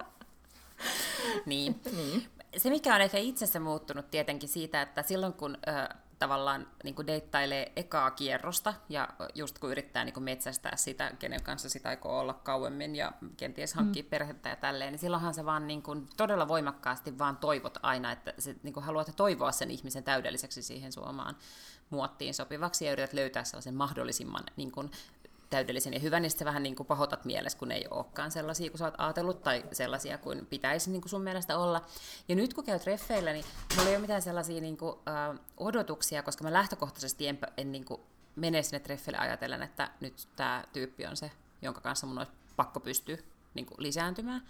Niin. niin se, mikä on ehkä itsessä muuttunut tietenkin siitä, että silloin kun ö, tavallaan niin kuin deittailee ekaa kierrosta ja just kun yrittää niin kuin metsästää sitä, kenen kanssa sitä aikoo olla kauemmin ja kenties hankkia mm. perhettä ja tälleen, niin silloinhan se vaan niin kuin todella voimakkaasti vaan toivot aina, että se, niin kuin haluat toivoa sen ihmisen täydelliseksi siihen suomaan muottiin sopivaksi ja yrität löytää sellaisen mahdollisimman niin kuin täydellisen ja hyvän, niin sitten vähän niin kuin pahoitat mielessä, kun ei olekaan sellaisia kuin sä oot ajatellut, tai sellaisia kuin pitäisi niin kuin sun mielestä olla. Ja nyt kun käy treffeillä, niin mulla ei ole mitään sellaisia niin kuin, äh, odotuksia, koska mä lähtökohtaisesti en, en niin kuin mene sinne treffeille ajatellen, että nyt tämä tyyppi on se, jonka kanssa mun olisi pakko pystyä niin kuin lisääntymään.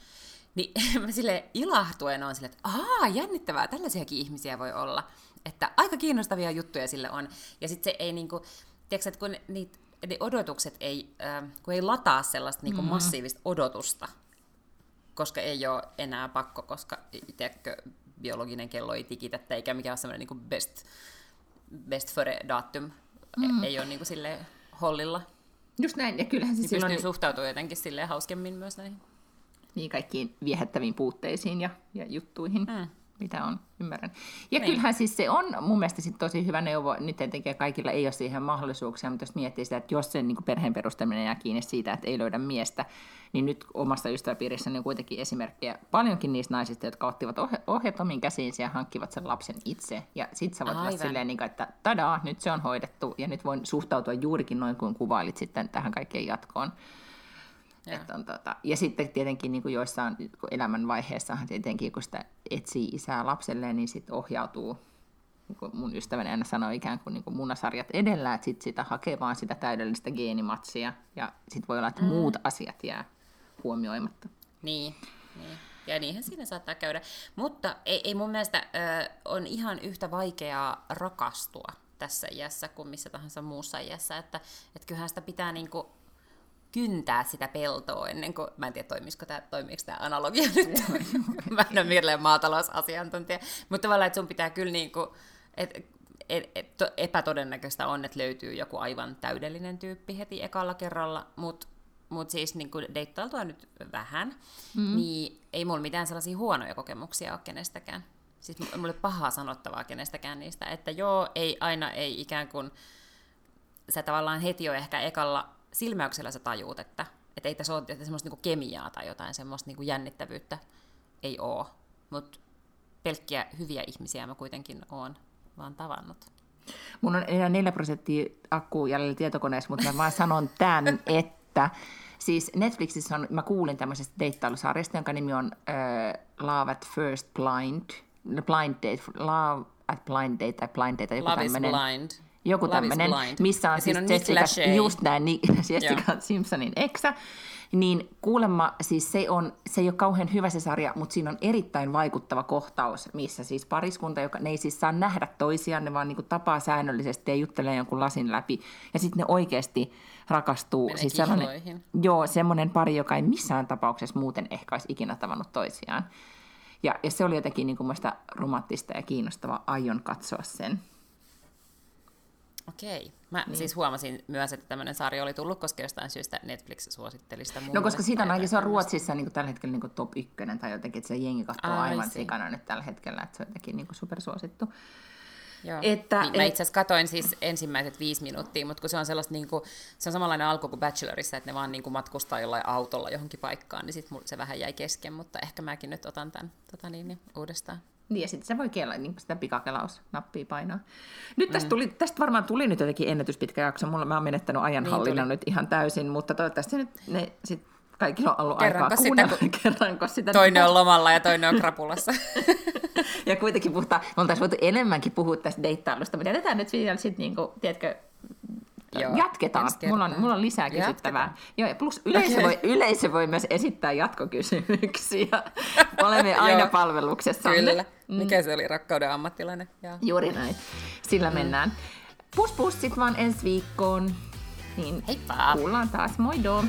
Niin mä sille ilahtuen on sille, että aah, jännittävää, tällaisiakin ihmisiä voi olla. Että aika kiinnostavia juttuja sille on. Ja sitten se ei niinku, tiedätkö, että kun niitä ne odotukset ei, äh, kun ei lataa sellaista niin kuin mm. massiivista odotusta, koska ei ole enää pakko, koska tiedätkö, biologinen kello ei tikitä, eikä mikään semmoinen niin best, best for datum mm. ei ole niin kuin sille hollilla. Just näin, ja kyllähän se niin silloin... Pystyy suhtautumaan jotenkin silleen hauskemmin myös näihin. Niin kaikkiin viehättäviin puutteisiin ja, ja juttuihin. Mm mitä on, ymmärrän. Ja niin. kyllähän siis se on mun mielestä sit tosi hyvä neuvo, nyt tietenkin kaikilla ei ole siihen mahdollisuuksia, mutta jos miettii sitä, että jos sen niin perheen perustaminen jää kiinni siitä, että ei löydä miestä, niin nyt omassa ystäväpiirissä on kuitenkin esimerkkejä paljonkin niistä naisista, jotka ottivat ohje- ohjat omiin käsiinsä ja hankkivat sen lapsen itse. Ja sit sä voit olla silleen, niin että tadaa, nyt se on hoidettu ja nyt voin suhtautua juurikin noin kuin kuvailit sitten tähän kaikkeen jatkoon. Että on, tota, ja sitten tietenkin niin kuin joissain elämänvaiheessahan tietenkin, kun sitä etsii isää lapselleen, niin sitten ohjautuu, niin kuin mun ystäväni aina sanoi, ikään kuin, niin kuin munasarjat edellä, että sitten sitä hakee vaan sitä täydellistä geenimatsia, ja sitten voi olla, että mm. muut asiat jää huomioimatta. Niin, niin. Ja niinhän siinä saattaa käydä. Mutta ei, ei mun mielestä ö, on ihan yhtä vaikeaa rakastua tässä iässä kuin missä tahansa muussa iässä. Että et kyllähän sitä pitää niinku kyntää sitä peltoa ennen kuin, mä en tiedä toimisiko tämä, toimiiko tämä analogia nyt, mä en ole mieleen maatalousasiantuntija, mutta tavallaan, että sun pitää kyllä niin kuin, et, et, et, epätodennäköistä on, että löytyy joku aivan täydellinen tyyppi heti ekalla kerralla, mutta mut siis niin kuin deittailtua nyt vähän, mm. niin ei mulla mitään sellaisia huonoja kokemuksia ole kenestäkään. Siis mulla ei pahaa sanottavaa kenestäkään niistä, että joo, ei aina ei ikään kuin, sä tavallaan heti jo ehkä ekalla silmäyksellä sä tajuut, että, että ei tässä ole että semmoista niinku kemiaa tai jotain semmoista niinku jännittävyyttä. Ei oo. Mutta pelkkiä hyviä ihmisiä mä kuitenkin oon vaan tavannut. Mun on enää 4 prosenttia akku jäljellä tietokoneessa, mutta mä vaan sanon tämän, että siis Netflixissä on, mä kuulin tämmöisestä deittailusarjasta, jonka nimi on uh, Love at First Blind, Blind Date, Love at Blind Date tai Blind Date, joku Love is tämmöinen. blind. Joku tämmöinen, missä on Ja siis on Jessica, just näin, Nick, Jessica Simpsonin eksä. Niin kuulemma siis se, on, se ei ole kauhean hyvä se sarja, mutta siinä on erittäin vaikuttava kohtaus, missä siis pariskunta, joka ne ei siis saa nähdä toisiaan, ne vaan niinku tapaa säännöllisesti ja juttelee jonkun lasin läpi. Ja sitten ne oikeasti rakastuu. Menee siis sellainen, joo, semmoinen pari, joka ei missään tapauksessa muuten ehkä olisi ikinä tavannut toisiaan. Ja, ja se oli jotenkin niin kuin muista romanttista ja kiinnostavaa. Aion katsoa sen. Okei. Mä niin. siis huomasin myös, että tämmöinen sarja oli tullut, koska jostain syystä Netflix suositteli sitä mulle. No koska on tai ainakin se on Ruotsissa niin kuin tällä hetkellä niin kuin top ykkönen tai jotenkin, että se jengi katsoo Ai, aivan see. sikana nyt tällä hetkellä, että se on jotenkin niin kuin supersuosittu. Joo. Että- niin, mä itse asiassa katoin siis ensimmäiset viisi minuuttia, mutta kun se on sellaista niinku, se on samanlainen alku kuin Bachelorissa, että ne vaan niinku matkustaa jollain autolla johonkin paikkaan, niin sit mul- se vähän jäi kesken, mutta ehkä mäkin nyt otan tämän tota niin, niin, uudestaan. Niin, ja sitten se voi kela, niin sitä pikakelausnappia painaa. Nyt tästä, tuli, tästä varmaan tuli nyt jotenkin ennätyspitkä jakso. Mulla mä oon menettänyt ajanhallinnan Niin nyt ihan täysin, mutta toivottavasti nyt ne sit kaikilla on ollut Kerranko aikaa sitä, kun Kerranko sitä Toinen on lomalla ja toinen on krapulassa. Ja kuitenkin puhutaan, me oltaisiin voitu enemmänkin puhua tästä deittailusta, mutta jätetään nyt siinä sitten, niinku, tiedätkö, Joo, jatketaan. Mulla on, mulla on lisää kysyttävää. Jatketaan. Joo, ja plus yleisö, Okei. voi, yleisö voi myös esittää jatkokysymyksiä. Olemme aina palveluksessa. Kyllä. Mikä se oli, rakkauden ammattilainen? Joo. Juuri näin. Sillä mennään. Pus pus sit vaan ensi viikkoon. Niin Heippa! kuullaan taas. Moi do!